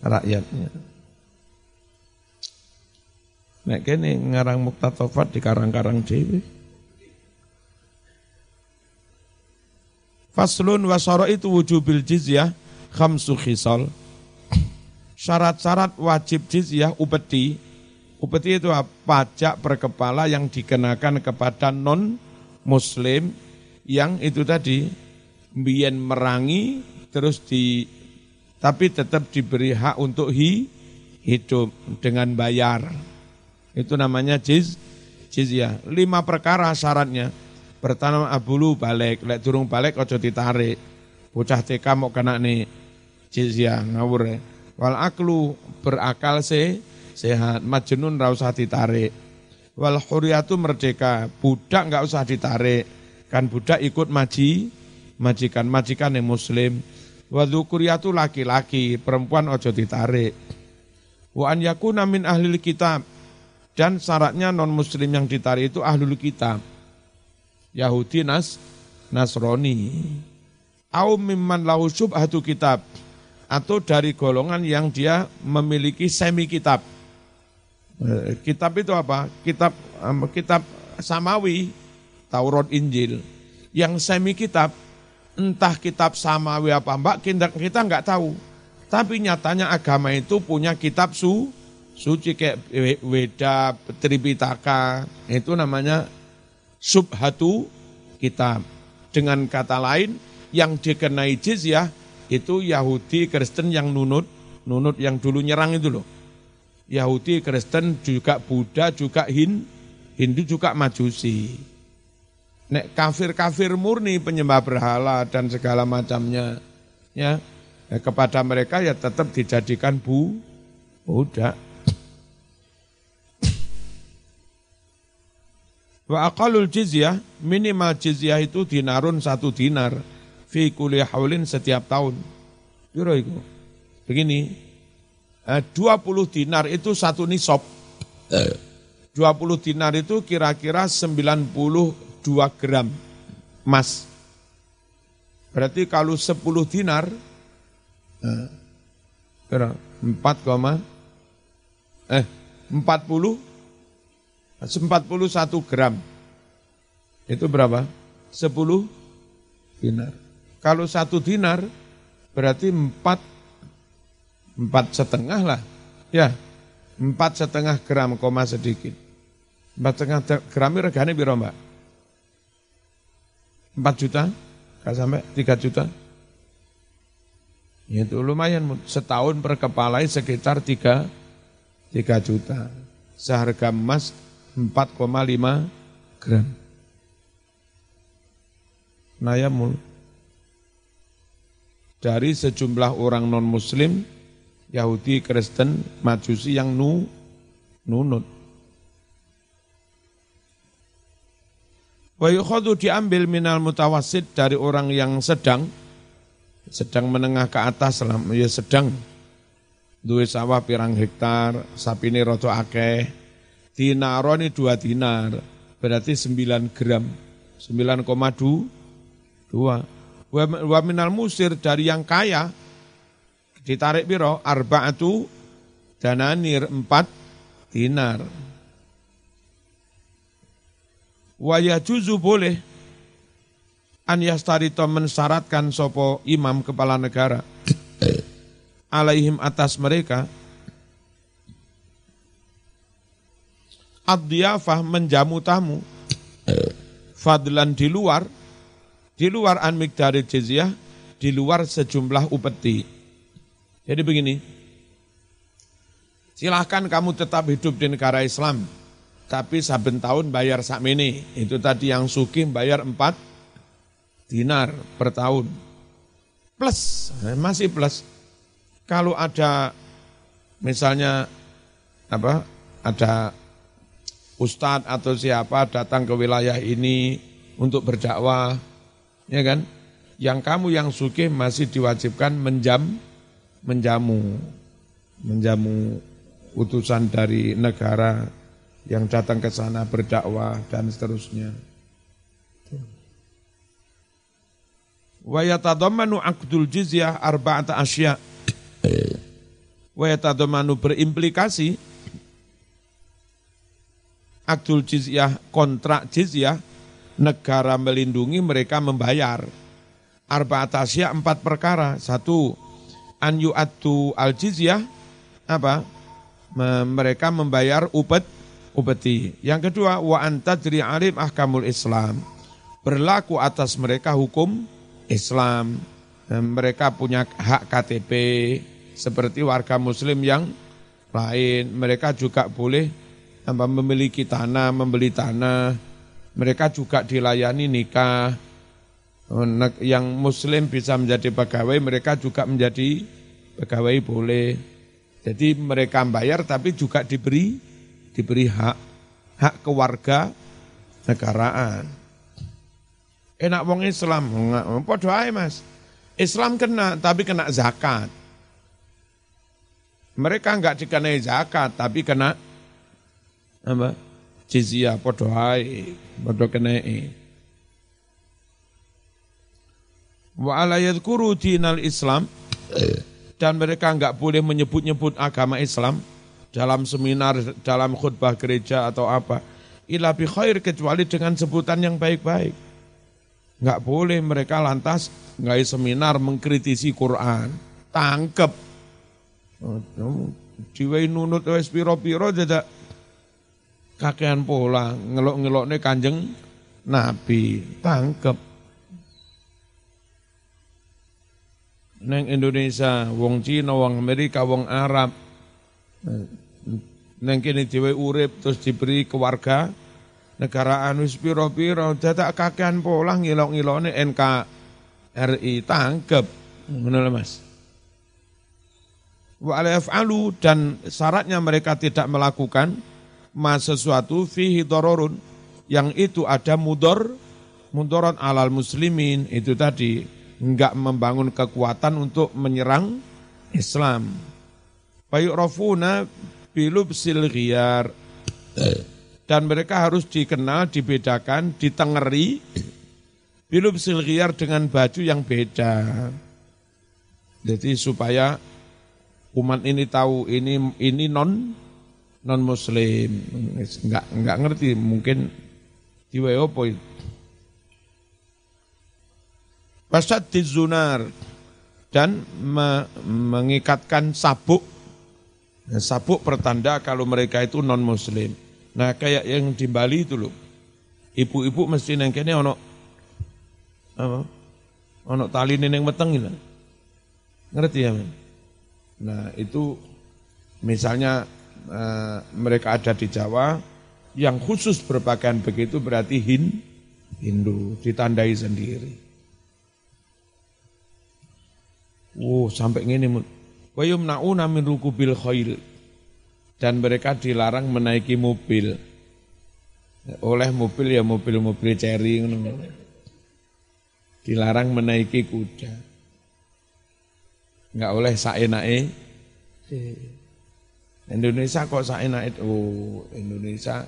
rakyatnya. Nek kene ngarang muktatofat di karang-karang dhewe. Faslun wasara itu wujubil jizyah khamsu khisal. Syarat-syarat wajib jizyah upeti. Upeti itu pajak per kepala yang dikenakan kepada non muslim yang itu tadi mbien merangi terus di tapi tetap diberi hak untuk hi, hidup dengan bayar. Itu namanya jiz, jizyah. Lima perkara syaratnya. Pertama abulu balik, lek durung balik ojo ditarik. Bocah TK mau kena nih jizyah ngawur ya. Wal aklu berakal se sehat, majnun ra usah ditarik. Wal huriyatu merdeka, budak nggak usah ditarik. Kan budak ikut maji, majikan, majikan yang muslim. Wadhukuriyatu laki-laki, perempuan ojo ditarik. Wa an yakuna min ahli kitab. Dan syaratnya non muslim yang ditarik itu ahlul kitab. Yahudi Nas, Nasrani. Au mimman lahu syubhatu kitab. Atau dari golongan yang dia memiliki semi kitab. Eh, kitab itu apa? Kitab kitab samawi, Taurat Injil. Yang semi kitab, entah kitab samawi apa mbak, kita, kita nggak tahu. Tapi nyatanya agama itu punya kitab su, suci kayak Weda, Tripitaka, itu namanya subhatu kitab. Dengan kata lain, yang dikenai jizyah itu Yahudi Kristen yang nunut, nunut yang dulu nyerang itu loh. Yahudi Kristen juga Buddha juga Hin, Hindu juga Majusi. Nek kafir-kafir murni penyembah berhala dan segala macamnya, ya, ya kepada mereka ya tetap dijadikan bu, budak. Wa aqalul jizyah, minimal jizyah itu dinarun satu dinar, fi kuli haulin setiap tahun. Biro itu. Begini, 20 eh, dinar itu satu nisab. 20 dinar itu kira-kira 90 2 gram emas. Berarti kalau 10 dinar, eh, 4, eh 40 41 gram. Itu berapa? 10 dinar. Kalau satu dinar berarti 4 empat setengah lah. Ya, empat setengah gram koma sedikit. Empat setengah gram regane biro mbak? 4 juta, gak sampai 3 juta. Itu lumayan, setahun per kepala sekitar 3, 3 juta. Seharga emas 4,5 gram. Nayamul. Dari sejumlah orang non-muslim, Yahudi, Kristen, Majusi yang nu, nunut. Wa diambil minal mutawasid dari orang yang sedang, sedang menengah ke atas, ya sedang. Duwe sawah pirang hektar, sapi ini akeh, dinaro ini dua dinar, berarti 9 gram, 9,2. Wa minal musir dari yang kaya, ditarik biro, arba'atu dananir, empat dinar. Waya juzu boleh an yastarito mensyaratkan sopo imam kepala negara. Alaihim atas mereka ad menjamu tamu fadlan di luar di luar an dari jizyah di luar sejumlah upeti jadi begini silahkan kamu tetap hidup di negara Islam tapi saben tahun bayar sakmene. Itu tadi yang suki bayar 4 dinar per tahun. Plus, eh, masih plus. Kalau ada misalnya apa? Ada ustadz atau siapa datang ke wilayah ini untuk berdakwah, ya kan? Yang kamu yang suki masih diwajibkan menjam, menjamu, menjamu utusan dari negara yang datang ke sana berdakwah dan seterusnya. Wa aqdul jizyah arba'ata asya. Wa yatadammanu berimplikasi akdul jizyah kontrak jizyah negara melindungi mereka membayar arba'ata asya empat perkara. Satu an yu'addu al jizyah apa? Mereka membayar upet upeti. Yang kedua, wa antadri alim ahkamul Islam. Berlaku atas mereka hukum Islam. Mereka punya hak KTP seperti warga muslim yang lain. Mereka juga boleh memiliki tanah, membeli tanah. Mereka juga dilayani nikah Oh, yang muslim bisa menjadi pegawai, mereka juga menjadi pegawai boleh. Jadi mereka bayar tapi juga diberi diberi hak hak keluarga negaraan. Enak wong Islam, padha ae Mas. Islam kena tapi kena zakat. Mereka enggak dikenai zakat tapi kena apa? Jizyah padha ae, padha kenai. wa ala yadhkuru dinal Islam dan mereka enggak boleh menyebut-nyebut agama Islam dalam seminar, dalam khutbah gereja atau apa. Ila bi khair kecuali dengan sebutan yang baik-baik. Enggak boleh mereka lantas nggak seminar mengkritisi Quran. Tangkep. Diwei nunut wes piro-piro dadak kakean pola ngelok-ngelokne Kanjeng Nabi. Tangkep. neng Indonesia, wong Cina, wong Amerika, wong Arab. Neng kini dhewe urip terus diberi keluarga negaraan wis pira-pira dadak kakean pola ngilok-ngilokne NKRI tangkep. Ngono Mas. Wa dan syaratnya mereka tidak melakukan ma sesuatu fihi dararun yang itu ada mudor mudarat alal muslimin itu tadi enggak membangun kekuatan untuk menyerang Islam. Fayu'rafuna bilubsil ghiyar. Dan mereka harus dikenal, dibedakan, ditengeri bilubsil ghiyar dengan baju yang beda. Jadi supaya umat ini tahu ini ini non non muslim enggak enggak ngerti mungkin di itu Pasat zunar dan me, mengikatkan sabuk. Nah, sabuk pertanda kalau mereka itu non muslim. Nah kayak yang di Bali itu loh. Ibu-ibu mesti neng kene ono apa? Ono tali neneng meteng gitu. Ngerti ya, men? Nah, itu misalnya uh, mereka ada di Jawa yang khusus berpakaian begitu berarti hin, Hindu ditandai sendiri. Oh, sampai ngene wa yumnauna min rukubil khail. Dan mereka dilarang menaiki mobil. Oleh mobil ya mobil-mobil cherry Dilarang menaiki kuda. Enggak oleh saenake. Indonesia kok saenake oh Indonesia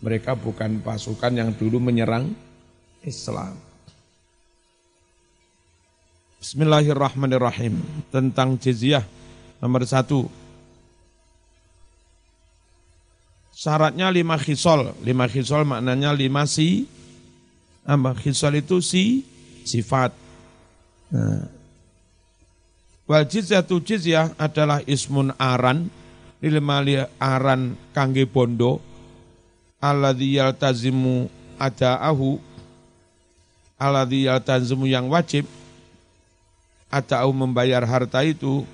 mereka bukan pasukan yang dulu menyerang Islam. Bismillahirrahmanirrahim. Tentang jizyah nomor satu. Syaratnya lima khisol. Lima khisol maknanya lima si. Apa? Khisol itu si sifat. Nah. Wal jizyatu jizyah adalah ismun aran. Lima aran kangge bondo. Alladhi yaltazimu ada'ahu. Alladhi yaltazimu yang wajib atau membayar harta itu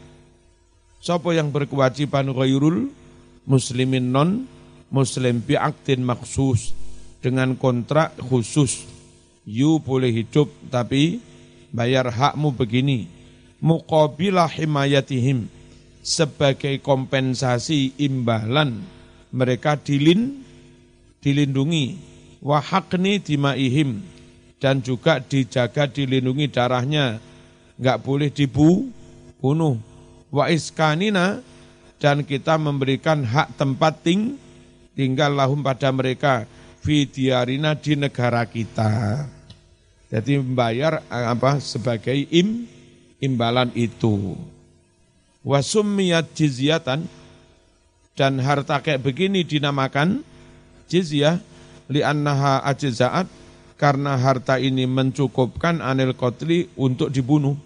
Sopo yang berkewajiban ghairul muslimin non muslim bi'aktin maksus dengan kontrak khusus you boleh hidup tapi bayar hakmu begini muqabilah himayatihim sebagai kompensasi imbalan mereka dilin dilindungi wahakni dimaihim dan juga dijaga dilindungi darahnya nggak boleh dibunuh. Wa iskanina dan kita memberikan hak tempat ting, tinggal lahum pada mereka fidyarina di negara kita. Jadi membayar apa sebagai im imbalan itu. Wasumiyat jizyatan dan harta kayak begini dinamakan jizyah li'annaha ajzaat karena harta ini mencukupkan anil kotli untuk dibunuh.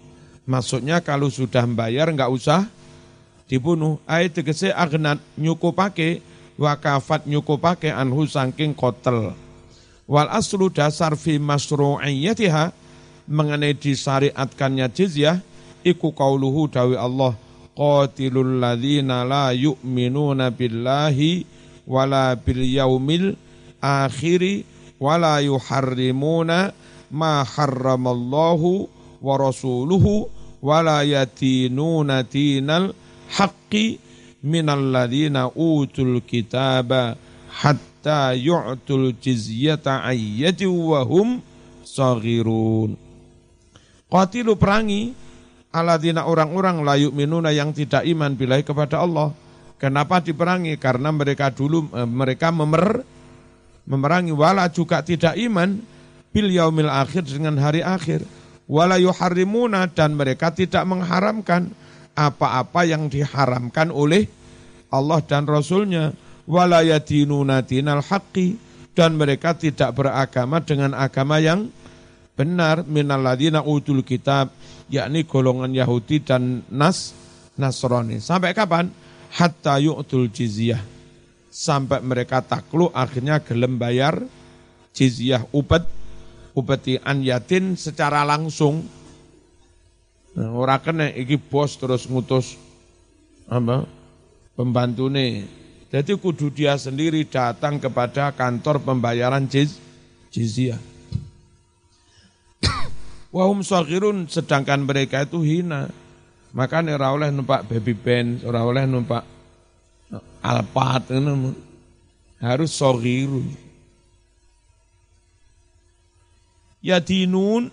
Maksudnya kalau sudah membayar nggak usah dibunuh. Ayat tegese agnat nyukupake wakafat nyukupake anhu sangking kotel. Wal aslu dasar fi masru'iyatiha mengenai disyariatkannya jizyah iku qauluhu dawi Allah qatilul ladzina la yu'minuna billahi wala bil yaumil akhiri wala yuharrimuna ma harramallahu wa rasuluhu wala yatinuna tinal haqqi minal ladina utul kitaba hatta yu'tul jizyata ayyati wa hum saghirun. Qatilu perangi aladina orang-orang layuk minuna yang tidak iman bilai kepada Allah. Kenapa diperangi? Karena mereka dulu eh, mereka memer memerangi wala juga tidak iman bil yaumil akhir dengan hari akhir. Wala yuharrimuna dan mereka tidak mengharamkan apa-apa yang diharamkan oleh Allah dan Rasulnya. Wala yadinuna dinal haqqi dan mereka tidak beragama dengan agama yang benar minaladina utul kitab yakni golongan Yahudi dan Nas Nasrani. Sampai kapan? Hatta yu'tul jizyah. Sampai mereka takluk akhirnya gelem bayar jizyah upet upeti an yatin secara langsung. Nah, orang kena iki bos terus ngutus apa? Pembantune. Jadi kudu dia sendiri datang kepada kantor pembayaran jiz, jizyah. Wahum sahirun sedangkan mereka itu hina. Maka ora oleh numpak baby band, ora oleh numpak eh, alpat, harus sahirun. Ya dinun,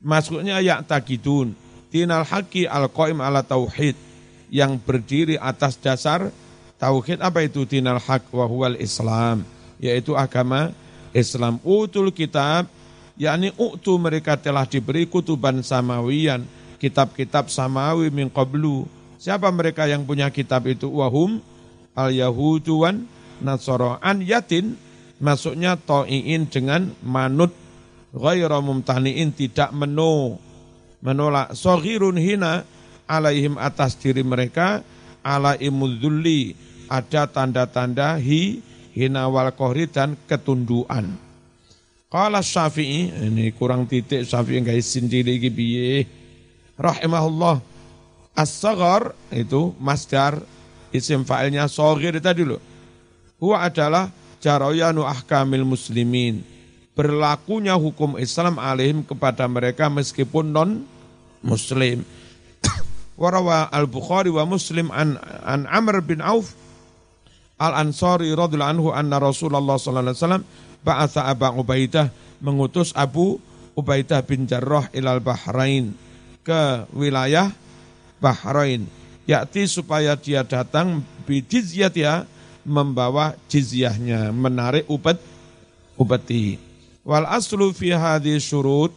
maksudnya ya takidun. Tinal haki al qaim ala tauhid yang berdiri atas dasar tauhid apa itu tinal haq wa huwal islam yaitu agama Islam utul kitab yakni uktu mereka telah diberi kutuban samawiyan, kitab-kitab samawi min qablu. Siapa mereka yang punya kitab itu? Wahum al-yahudu wan nasara an yatin masuknya to'iin dengan manut ghaira mumtaniin tidak meno menolak soghirun hina alaihim atas diri mereka ala imudzulli ada tanda-tanda hi hina wal kohri dan ketunduan. Qala Syafi'i, ini kurang titik Syafi'i enggak isin cilik iki piye. Rahimahullah. As-saghar itu masdar isim fa'ilnya saghir tadi loh. Huwa adalah jarayanu ahkamil muslimin. Berlakunya hukum Islam alaihim kepada mereka meskipun non muslim. Warawa al-Bukhari wa Muslim an, an Amr bin Auf al-Ansari radhiyallahu anhu anna Rasulullah sallallahu alaihi wasallam ba'atha Aba Ubaidah mengutus Abu Ubaidah bin Jarrah ilal Bahrain ke wilayah Bahrain yakti supaya dia datang bijizyat ya membawa jizyahnya menarik upet upeti wal aslu fi hadhi syurut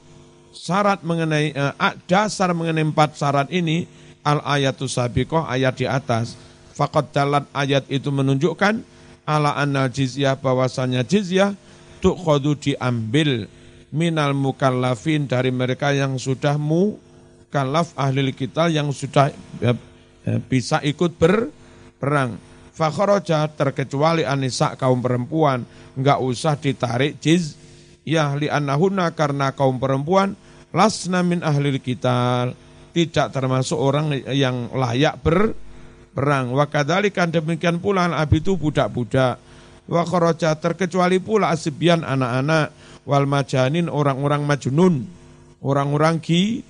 syarat mengenai eh, dasar mengenai empat syarat ini al ayatu sabiqah ayat di atas. Faqad dalat ayat itu menunjukkan ala anna jizyah bahwasanya jizyah tukhadu diambil minal mukallafin dari mereka yang sudah mukallaf ahli kita yang sudah ya, ya, bisa ikut berperang. Fakhoroja terkecuali anisa kaum perempuan, enggak usah ditarik jiz, ya li anahuna karena kaum perempuan lasna min ahli kita tidak termasuk orang yang layak berperang. Wakadalikan demikian pula abitu budak-budak wa kharaja terkecuali pula asbian anak-anak wal majanin orang-orang majnun orang-orang ki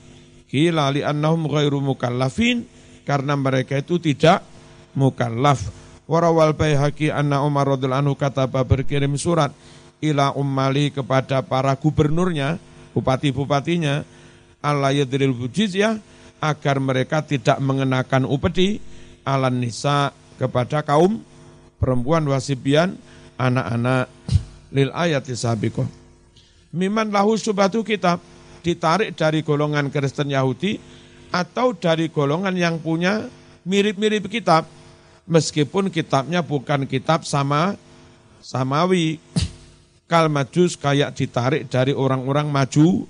gila li annahum ghairu mukallafin karena mereka itu tidak mukallaf. Warawal baihaqi anna Umar radhiyallahu anhu kata berkirim surat ila ummali kepada para gubernurnya bupati-bupatinya Allah yadril ya agar mereka tidak mengenakan upeti alan nisa kepada kaum perempuan wasibian anak-anak lil ayat sabiqah. Miman lahu subatu kitab ditarik dari golongan Kristen Yahudi atau dari golongan yang punya mirip-mirip kitab meskipun kitabnya bukan kitab sama samawi. Kal majus kayak ditarik dari orang-orang maju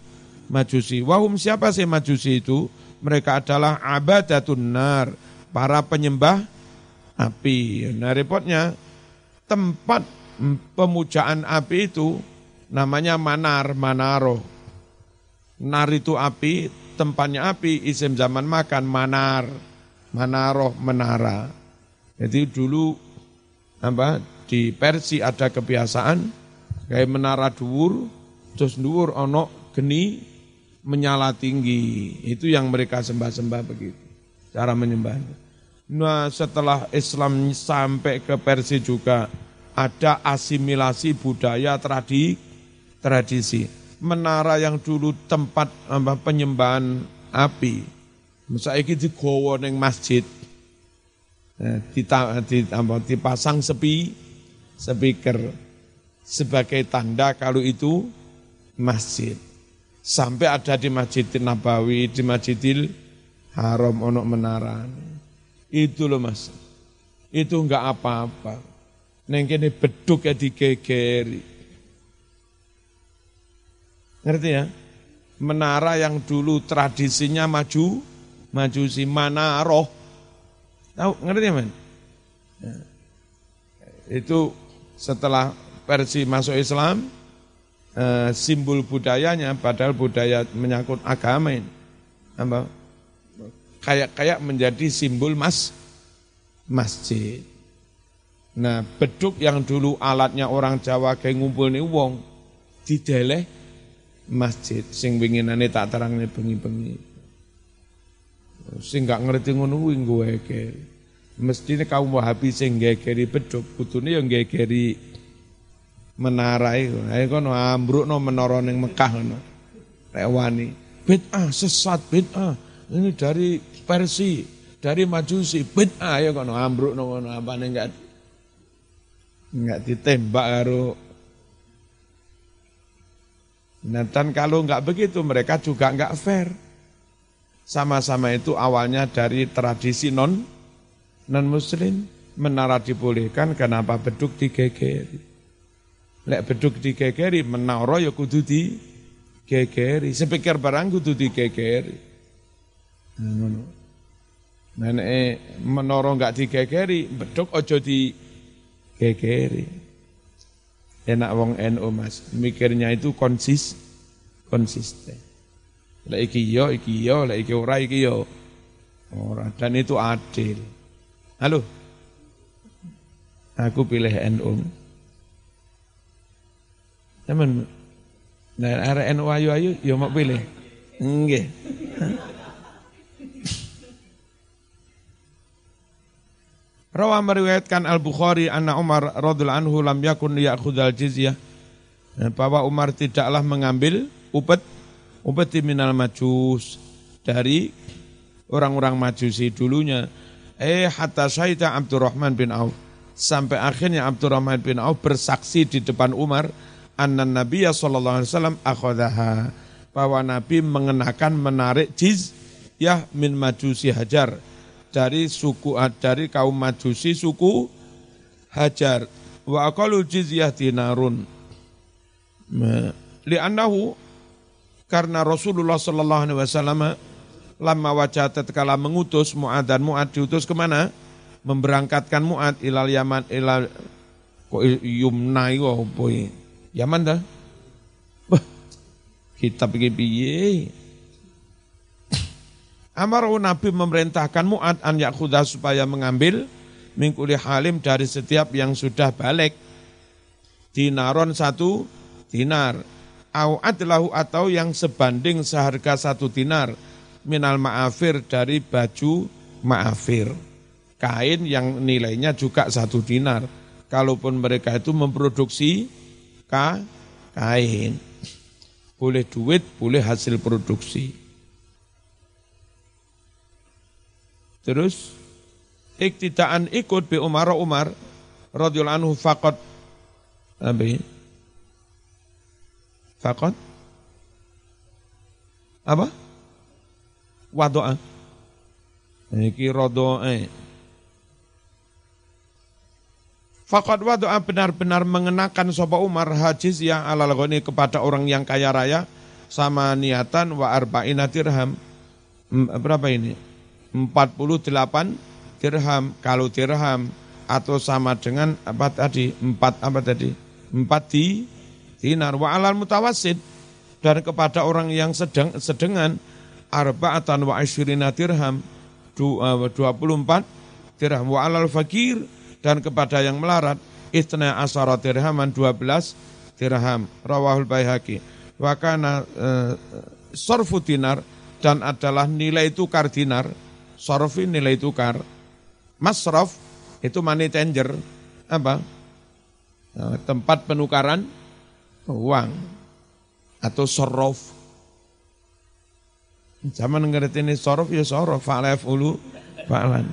majusi. Wahum siapa sih majusi itu? Mereka adalah abadatun nar para penyembah api. Nah repotnya tempat pemujaan api itu namanya manar, manaro. Nar itu api, tempatnya api, isim zaman makan, manar, manaro, menara. Jadi dulu apa di Persia ada kebiasaan kayak menara dhuwur, terus dhuwur ono geni menyala tinggi. Itu yang mereka sembah-sembah begitu. Cara menyembahnya. Nah setelah Islam sampai ke Persia juga ada asimilasi budaya tradisi tradisi. Menara yang dulu tempat penyembahan api, saiki digawa ning masjid. Nah, dipasang sepi speaker sebagai tanda kalau itu masjid. Sampai ada di Masjid Nabawi, di Masjidil Haram onok menara. Itu loh Mas. Itu enggak apa-apa. Neng kene beduk ya digegeri. Ngerti ya? Menara yang dulu tradisinya maju, maju si roh. Tahu ngerti ya, men? Ya. Itu setelah versi masuk Islam, eh, simbol budayanya, padahal budaya menyangkut agama ini. Kayak kayak menjadi simbol mas masjid. Nah, beduk yang dulu alatnya orang Jawa kayak ngumpul nih wong dideleh masjid sing winginane tak terangne bengi-bengi. Sing gak ngerti ngono kuwi gue Mestine kaum Wahabi sing gegeri beduk, kudune yang gegeri menara iku. Ayo kono ambrukno menara ning Mekah ngono. Rek wani. Bid'ah sesat bid'ah. Ini dari Persi, dari Majusi, bid'ah ayo kono ambrukno ngono apane enggak enggak ditembak karo dan kalau enggak begitu mereka juga enggak fair. Sama-sama itu awalnya dari tradisi non non muslim menara dibolehkan kenapa beduk digegeri. Lek beduk digegeri menara ya kudu digegeri. Sepikir barang kudu digegeri. Nah, nek menara enggak digegeri, beduk ojo digegeri enak wong NU Mas. Mikirnya itu konsis konsisten. Lah iki yo, iki yo, lah iki ora, iki yo. Ora dan itu adil. Halo. Aku pilih NU. Teman, nah arek NU ayu-ayu yo mau pilih. Nggih. Rawa meriwayatkan Al-Bukhari anna Umar radhiyallahu anhu lam yakun ya'khudhal jizyah. Bahwa Umar tidaklah mengambil upet upeti minal majus dari orang-orang majusi dulunya. Eh hatta syaita Abdurrahman bin Auf. Sampai akhirnya Abdurrahman bin Auf bersaksi di depan Umar anna Nabiya sallallahu alaihi wasallam akhadaha bahwa Nabi mengenakan menarik jizyah min majusi hajar dari suku dari kaum Majusi suku Hajar wa aqalu jizyah dinarun li'annahu karena Rasulullah sallallahu alaihi wasallam lama wajah tatkala mengutus Mu'ad dan Mu'ad diutus ke mana? Memberangkatkan Mu'ad ilal Yaman ilal kok Yumna apa Yaman dah? Kitab? Amaru Nabi memerintahkan Mu'ad an yakhudah supaya mengambil mingkuli halim dari setiap yang sudah balik. Dinaron satu dinar. Au adlahu atau yang sebanding seharga satu dinar. Minal ma'afir dari baju ma'afir. Kain yang nilainya juga satu dinar. Kalaupun mereka itu memproduksi kain. Boleh duit, boleh hasil produksi. Terus iktidaan ikut bi Umar Umar radhiyallahu anhu faqat apa ini? Faqat apa? Wadoa. Iki rodoa. Fakat wadoa benar-benar mengenakan sopa Umar hajiz yang ala ini kepada orang yang kaya raya sama niatan wa arba'ina dirham. Berapa ini? 48 dirham. Kalau dirham atau sama dengan apa tadi? Empat apa tadi? Empat di dinar. Wa alal mutawasid dan kepada orang yang sedang sedengan arba'atan wa asyirina dirham 24 eh, dirham wa alal fakir dan kepada yang melarat istna asara dirhaman 12 dirham rawahul baihaqi wa kana uh, sorfu dinar dan adalah nilai tukar dinar sorfi nilai tukar. Masraf itu money changer. Apa? Uh, tempat penukaran uang. Atau sorof. Zaman ngerti ini sorof ya sorof, fa'alaf ulu fa'alan.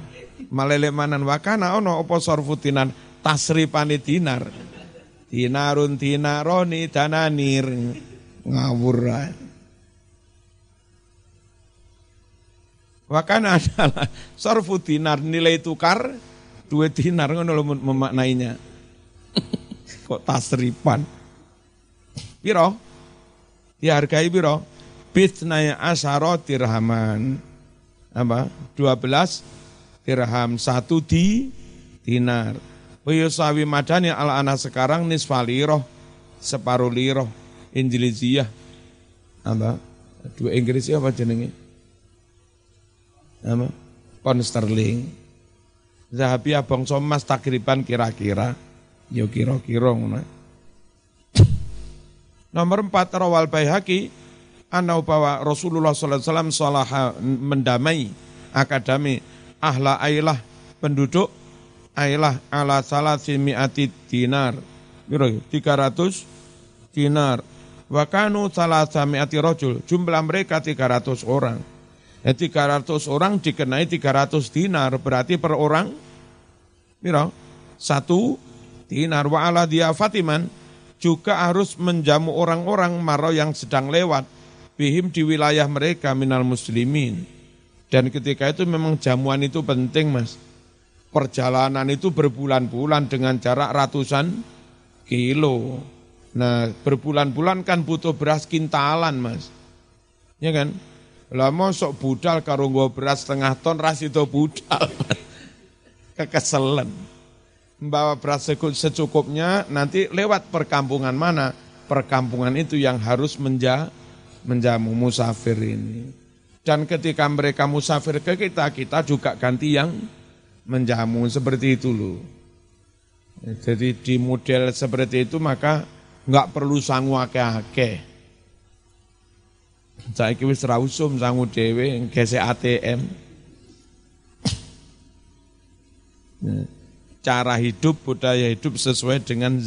Malele manan wakana ono opo sorfutinan tasripani dinar. Dinarun dinaroni dananir. Ngawur Wakana adalah sorfu dinar nilai tukar dua dinar ngono lho memaknainya. Kok tasripan? Piro? Dihargai piro? Bitnaya asyara dirhaman. Apa? 12 dirham. Satu di dinar. Wiyusawi madani ala anak sekarang nisfaliroh. Separuh liroh. Injiliziyah. Apa? Dua Inggris apa jenenge? Apa? Pound sterling. Zahabi abang somas takriban kira-kira. Yo kira-kira Nomor empat rawal bayhaki anau bahwa Rasulullah SAW salah mendamai akademi ahla ailah penduduk ailah ala salah mi'ati dinar. Biro, 300 dinar. Wakanu salah mi'ati rojul. Jumlah mereka 300 orang. Ya, 300 orang dikenai 300 dinar. Berarti per orang, biro, satu dinar. Wa ala dia Fatiman juga harus menjamu orang-orang marau yang sedang lewat bihim di wilayah mereka minal muslimin. Dan ketika itu memang jamuan itu penting mas. Perjalanan itu berbulan-bulan dengan jarak ratusan kilo. Nah berbulan-bulan kan butuh beras kintalan mas. Ya kan? Lah sok budal karo beras setengah ton ras itu budal. Kekeselan. Membawa beras secukupnya nanti lewat perkampungan mana? Perkampungan itu yang harus menja menjamu musafir ini. Dan ketika mereka musafir ke kita, kita juga ganti yang menjamu seperti itu loh. Jadi di model seperti itu maka nggak perlu sangu ake-ake. Saya wis rausum sangu dewe gesek ATM. Cara hidup, budaya hidup sesuai dengan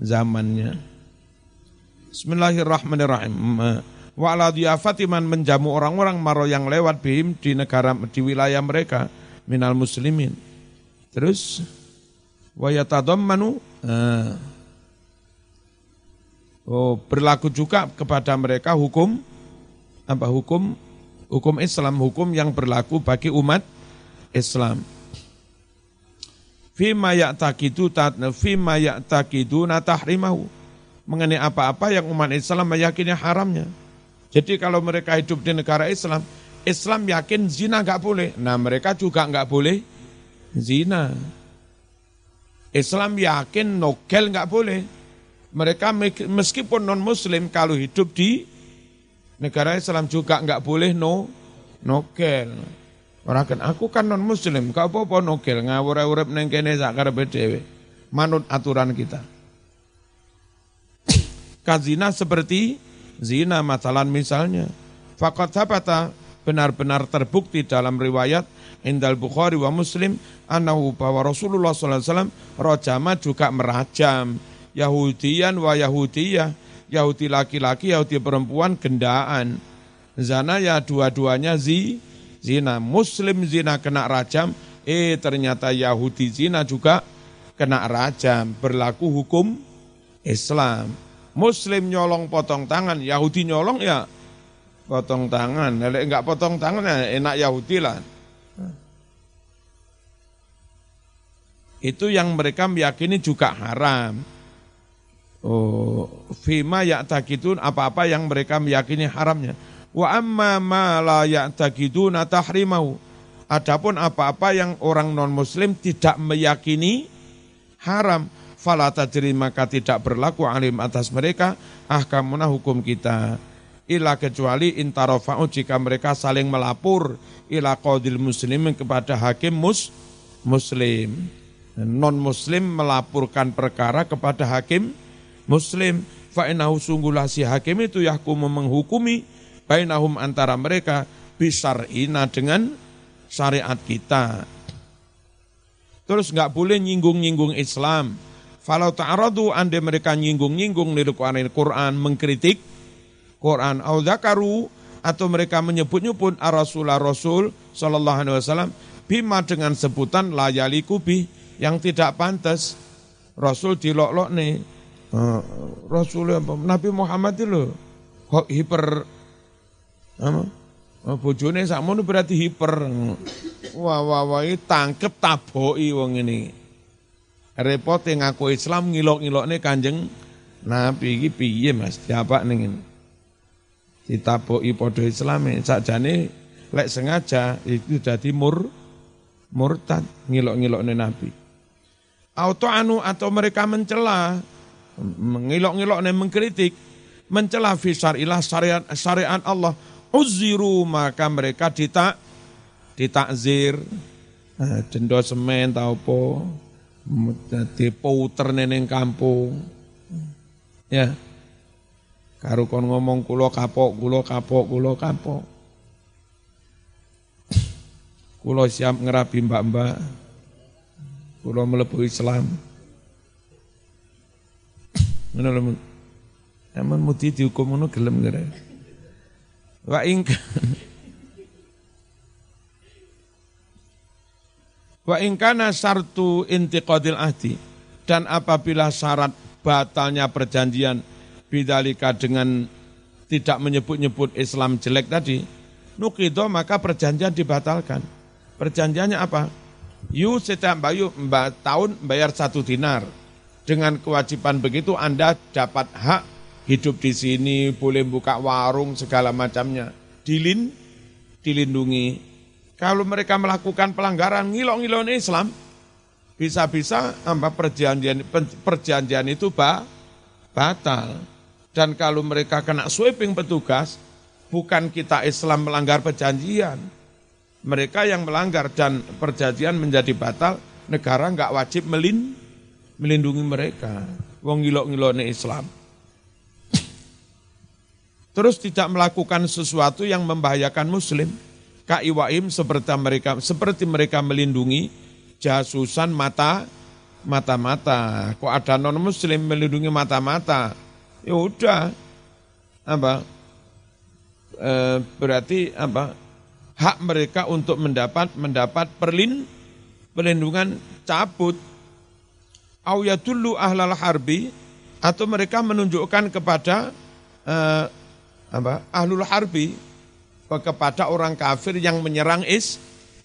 zamannya. Bismillahirrahmanirrahim. Wa ala menjamu orang-orang maro yang lewat bihim di negara di wilayah mereka minal muslimin. Terus wa yatadammanu uh, Oh, berlaku juga kepada mereka hukum apa hukum hukum Islam, hukum yang berlaku bagi umat Islam. Fima ya'taqidu fima ya'taqiduna tahrimahu mengenai apa-apa yang umat Islam meyakini haramnya. Jadi kalau mereka hidup di negara Islam, Islam yakin zina nggak boleh. Nah mereka juga nggak boleh zina. Islam yakin nogel nggak boleh. Mereka meskipun non Muslim kalau hidup di negara Islam juga nggak boleh no nogel. Orang kan aku kan non Muslim, kau apa apa nogel ngawur urip neng kene dhewe. Manut aturan kita kazina seperti zina masalah misalnya. Fakat sabata benar-benar terbukti dalam riwayat Indal Bukhari wa Muslim anahu bahwa Rasulullah SAW rojama juga merajam Yahudian wa Yahudiyah Yahudi laki-laki, Yahudi perempuan gendaan. Zana ya dua-duanya zi, zina. Muslim zina kena rajam, eh ternyata Yahudi zina juga kena rajam. Berlaku hukum Islam. Muslim nyolong potong tangan, Yahudi nyolong ya potong tangan. Kalau enggak potong tangan ya enak Yahudi lah. Itu yang mereka meyakini juga haram. Oh, fima ya'takidun apa-apa yang mereka meyakini haramnya. Wa amma ma la ya'takiduna tahrimau. Adapun apa-apa yang orang non-muslim tidak meyakini haram, fala tajri maka tidak berlaku alim atas mereka ahkamuna hukum kita. Ila kecuali intarofa'u jika mereka saling melapor ila qadil muslimin kepada hakim mus, muslim. Non-muslim melaporkan perkara kepada hakim muslim. Fa'inahu sungguhlah si hakim itu yahkumu menghukumi bainahum antara mereka bisar'ina dengan syariat kita. Terus nggak boleh nyinggung-nyinggung Islam. Falau ta'aradu ande mereka nyinggung-nyinggung lil Quran mengkritik Quran au zakaru atau mereka menyebut-nyebut Rasulullah Rasul sallallahu alaihi wasallam bima dengan sebutan layali kubi yang tidak pantas. Rasul dilok-lok nih. Uh, Rasul Nabi Muhammad itu loh hiper apa? Oh, bojone sakmono berarti hiper. Wah wah wah tangkep taboki wong ini. Repot yang ngaku Islam ngilok-ngilokne Kanjeng Nabi iki piye Mas? Siapa ning ini? Ditaboki padha Islame. Sakjane lek sengaja itu jadi mur murtad ngilok-ngilokne Nabi. Auto anu atau mereka mencela mengilok-ngilokne mengkritik mencela fi syariat syariat syariat Allah. Uziru maka mereka ditak ditakzir. Nah, dendo semen tau po. Dadi pouter neneng kampung. Ya. Karo kon ngomong kulo kapok kulo kapok kulo kapok. Kulo siap ngerapi mbak-mbak. Kulo melebu Islam ngono lho Emang mudi dihukum ngono gelem kira. Wa ing Wa ingkana sartu intiqadil ahdi dan apabila syarat batalnya perjanjian bidalika dengan tidak menyebut-nyebut Islam jelek tadi, nukido maka perjanjian dibatalkan. Perjanjiannya apa? Yu setiap bayu tahun bayar satu dinar. Dengan kewajiban begitu Anda dapat hak hidup di sini, boleh buka warung segala macamnya. Dilin, dilindungi. Kalau mereka melakukan pelanggaran ngilong-ngilong Islam, bisa-bisa apa perjanjian perjanjian itu ba, batal. Dan kalau mereka kena sweeping petugas, bukan kita Islam melanggar perjanjian. Mereka yang melanggar dan perjanjian menjadi batal, negara nggak wajib melin, melindungi mereka. Wong ngilok-ngilokne Islam terus tidak melakukan sesuatu yang membahayakan muslim. Kaiwaim seperti mereka seperti mereka melindungi jasusan mata mata-mata. Kok ada non muslim melindungi mata-mata? Ya udah. Apa? E, berarti apa? Hak mereka untuk mendapat mendapat perlin perlindungan cabut. Au dulu ahlal harbi atau mereka menunjukkan kepada eh, apa ahlul harbi kepada orang kafir yang menyerang is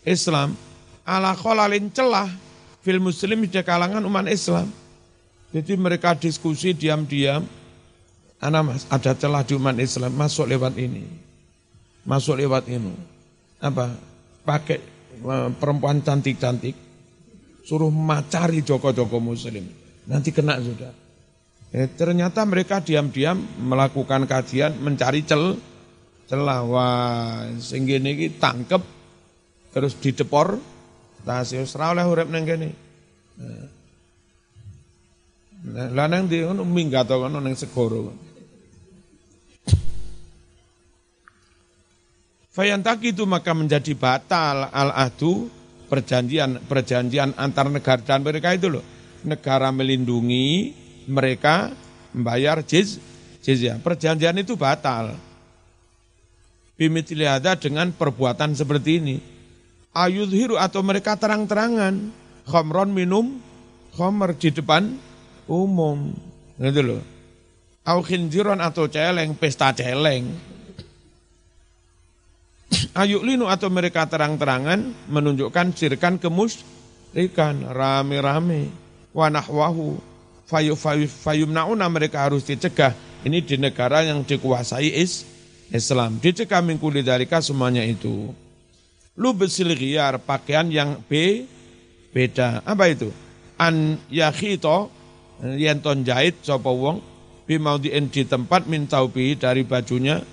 Islam. Ala kholalin celah fil muslim di kalangan umat Islam. Jadi mereka diskusi diam-diam, anak mas ada celah di umat Islam masuk lewat ini, masuk lewat ini, apa pakai perempuan cantik-cantik, suruh macari joko-joko muslim, nanti kena sudah. Eh, ternyata mereka diam-diam melakukan kajian mencari cel celah wah sehingga ini tangkep terus didepor tasih ora oleh urip nang kene. Nah, lah nang ndi ngono minggat kono nang segoro. Fayantaki itu maka menjadi batal al-ahdu perjanjian perjanjian antar negara dan mereka itu loh negara melindungi mereka membayar jiz, jizyah. Perjanjian itu batal. Bimitili ada dengan perbuatan seperti ini. Ayudhiru atau mereka terang-terangan. Khomron minum khomer di depan umum. Gitu loh. Au atau celeng, pesta celeng. Ayuk linu atau mereka terang-terangan menunjukkan sirkan kemusrikan rame-rame wanahwahu fayu fayu nauna mereka harus dicegah. Ini di negara yang dikuasai is Islam. Dicegah mingkuli dalika semuanya itu. Lubesil ghiyar, pakaian yang B, beda. Apa itu? An yakhito, yenton jahit, sopo wong, bimaudien di tempat min taubi dari bajunya,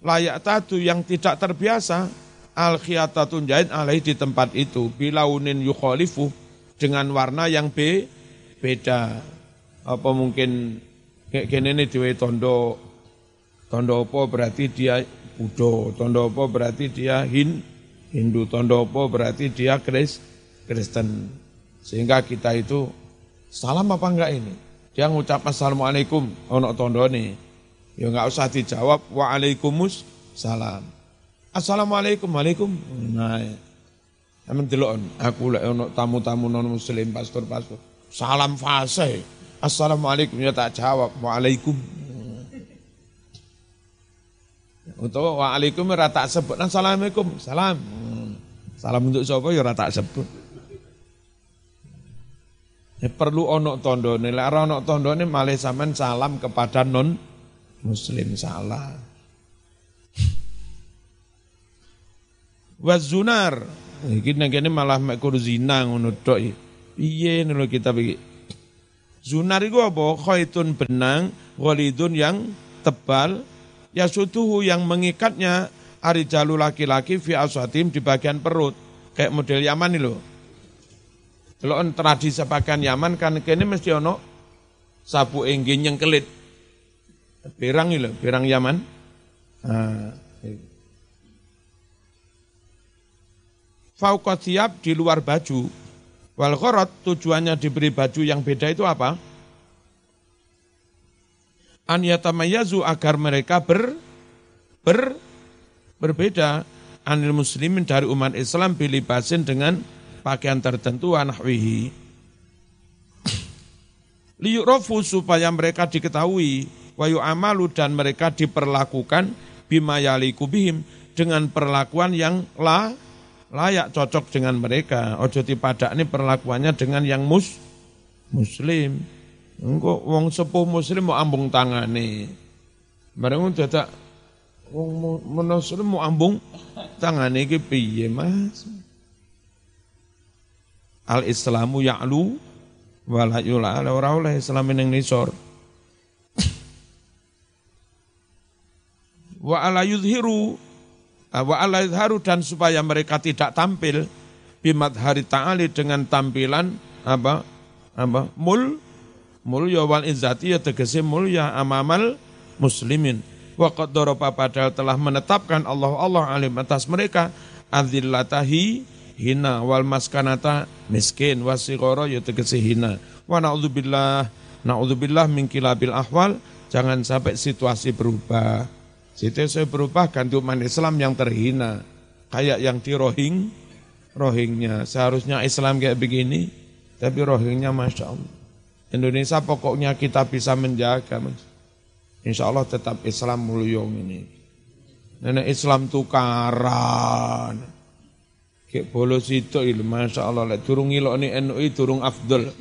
layak tatu yang tidak terbiasa, al khiyatatun jahit alaih di tempat itu, bilaunin yukholifu, dengan warna yang B, beda. Apa mungkin kayak gini nih diwe tondo, tondo apa berarti dia Buddha, tondo apa berarti dia Hin, Hindu, tondo apa berarti dia Kris, Kristen. Sehingga kita itu salam apa enggak ini? Dia ngucap assalamualaikum, ono tondo nih. Ya enggak usah dijawab waalaikumus salam. Assalamualaikum, waalaikum. Nah, Emang delok aku lek ono tamu-tamu non muslim pastor-pastor. Salam fase. Assalamualaikum ya tak jawab. Waalaikum. Untuk waalaikum ya tak sebut. Assalamualaikum. Salam. Salam untuk siapa ya tak sebut. Ya, perlu ono tondo. Lek ono tondo nih malah salam kepada non muslim salah. Wazunar Iki nang malah mek kur zina ngono tok. Piye ngono kita iki. Zunar iku apa? Khaitun benang ghalidun yang tebal ya sutuhu yang mengikatnya arijalu laki-laki fi aswatim di bagian perut. Kayak model Yaman loh. Kalau tradisi pakaian Yaman kan kene mesti ono sabu enggen yang kelit. Pirang lho, pirang Yaman. Nah, fauqat siap di luar baju. Wal khorot tujuannya diberi baju yang beda itu apa? An yatamayazu agar mereka ber, ber berbeda anil muslimin dari umat Islam pilih basin dengan pakaian tertentu anahwihi. Liyurofu supaya mereka diketahui wayu amalu dan mereka diperlakukan bimayaliku bihim dengan perlakuan yang la layak cocok dengan mereka. Ojo pada ini perlakuannya dengan yang mus muslim. Engko wong sepuh muslim mau ambung tangane. Bareng dadak wong muslim mau ambung tangane iki piye, Mas? Al Islamu ya'lu wala yula ora oleh Islam ning nisor. Wa ala yudhiru Ah, wa haru dan supaya mereka tidak tampil bimat hari ta'ali dengan tampilan apa apa mul mulya wal izzati ya tegese mulya amamal muslimin. Wa qaddara padahal telah menetapkan Allah Allah alim atas mereka adzillatahi hina wal maskanata miskin wasigara ya tegese hina. Wa naudzubillah naudzubillah min kilabil ahwal jangan sampai situasi berubah Situ saya berubah ganti umat Islam yang terhina. Kayak yang di Rohing, Rohingnya. Seharusnya Islam kayak begini, tapi Rohingnya Masya Allah. Indonesia pokoknya kita bisa menjaga. Mas. Insya Allah tetap Islam muluyong ini. Nenek Islam tukaran. Kayak bolos itu, Masya Allah. Turung ilok ini NUI, turung afdol.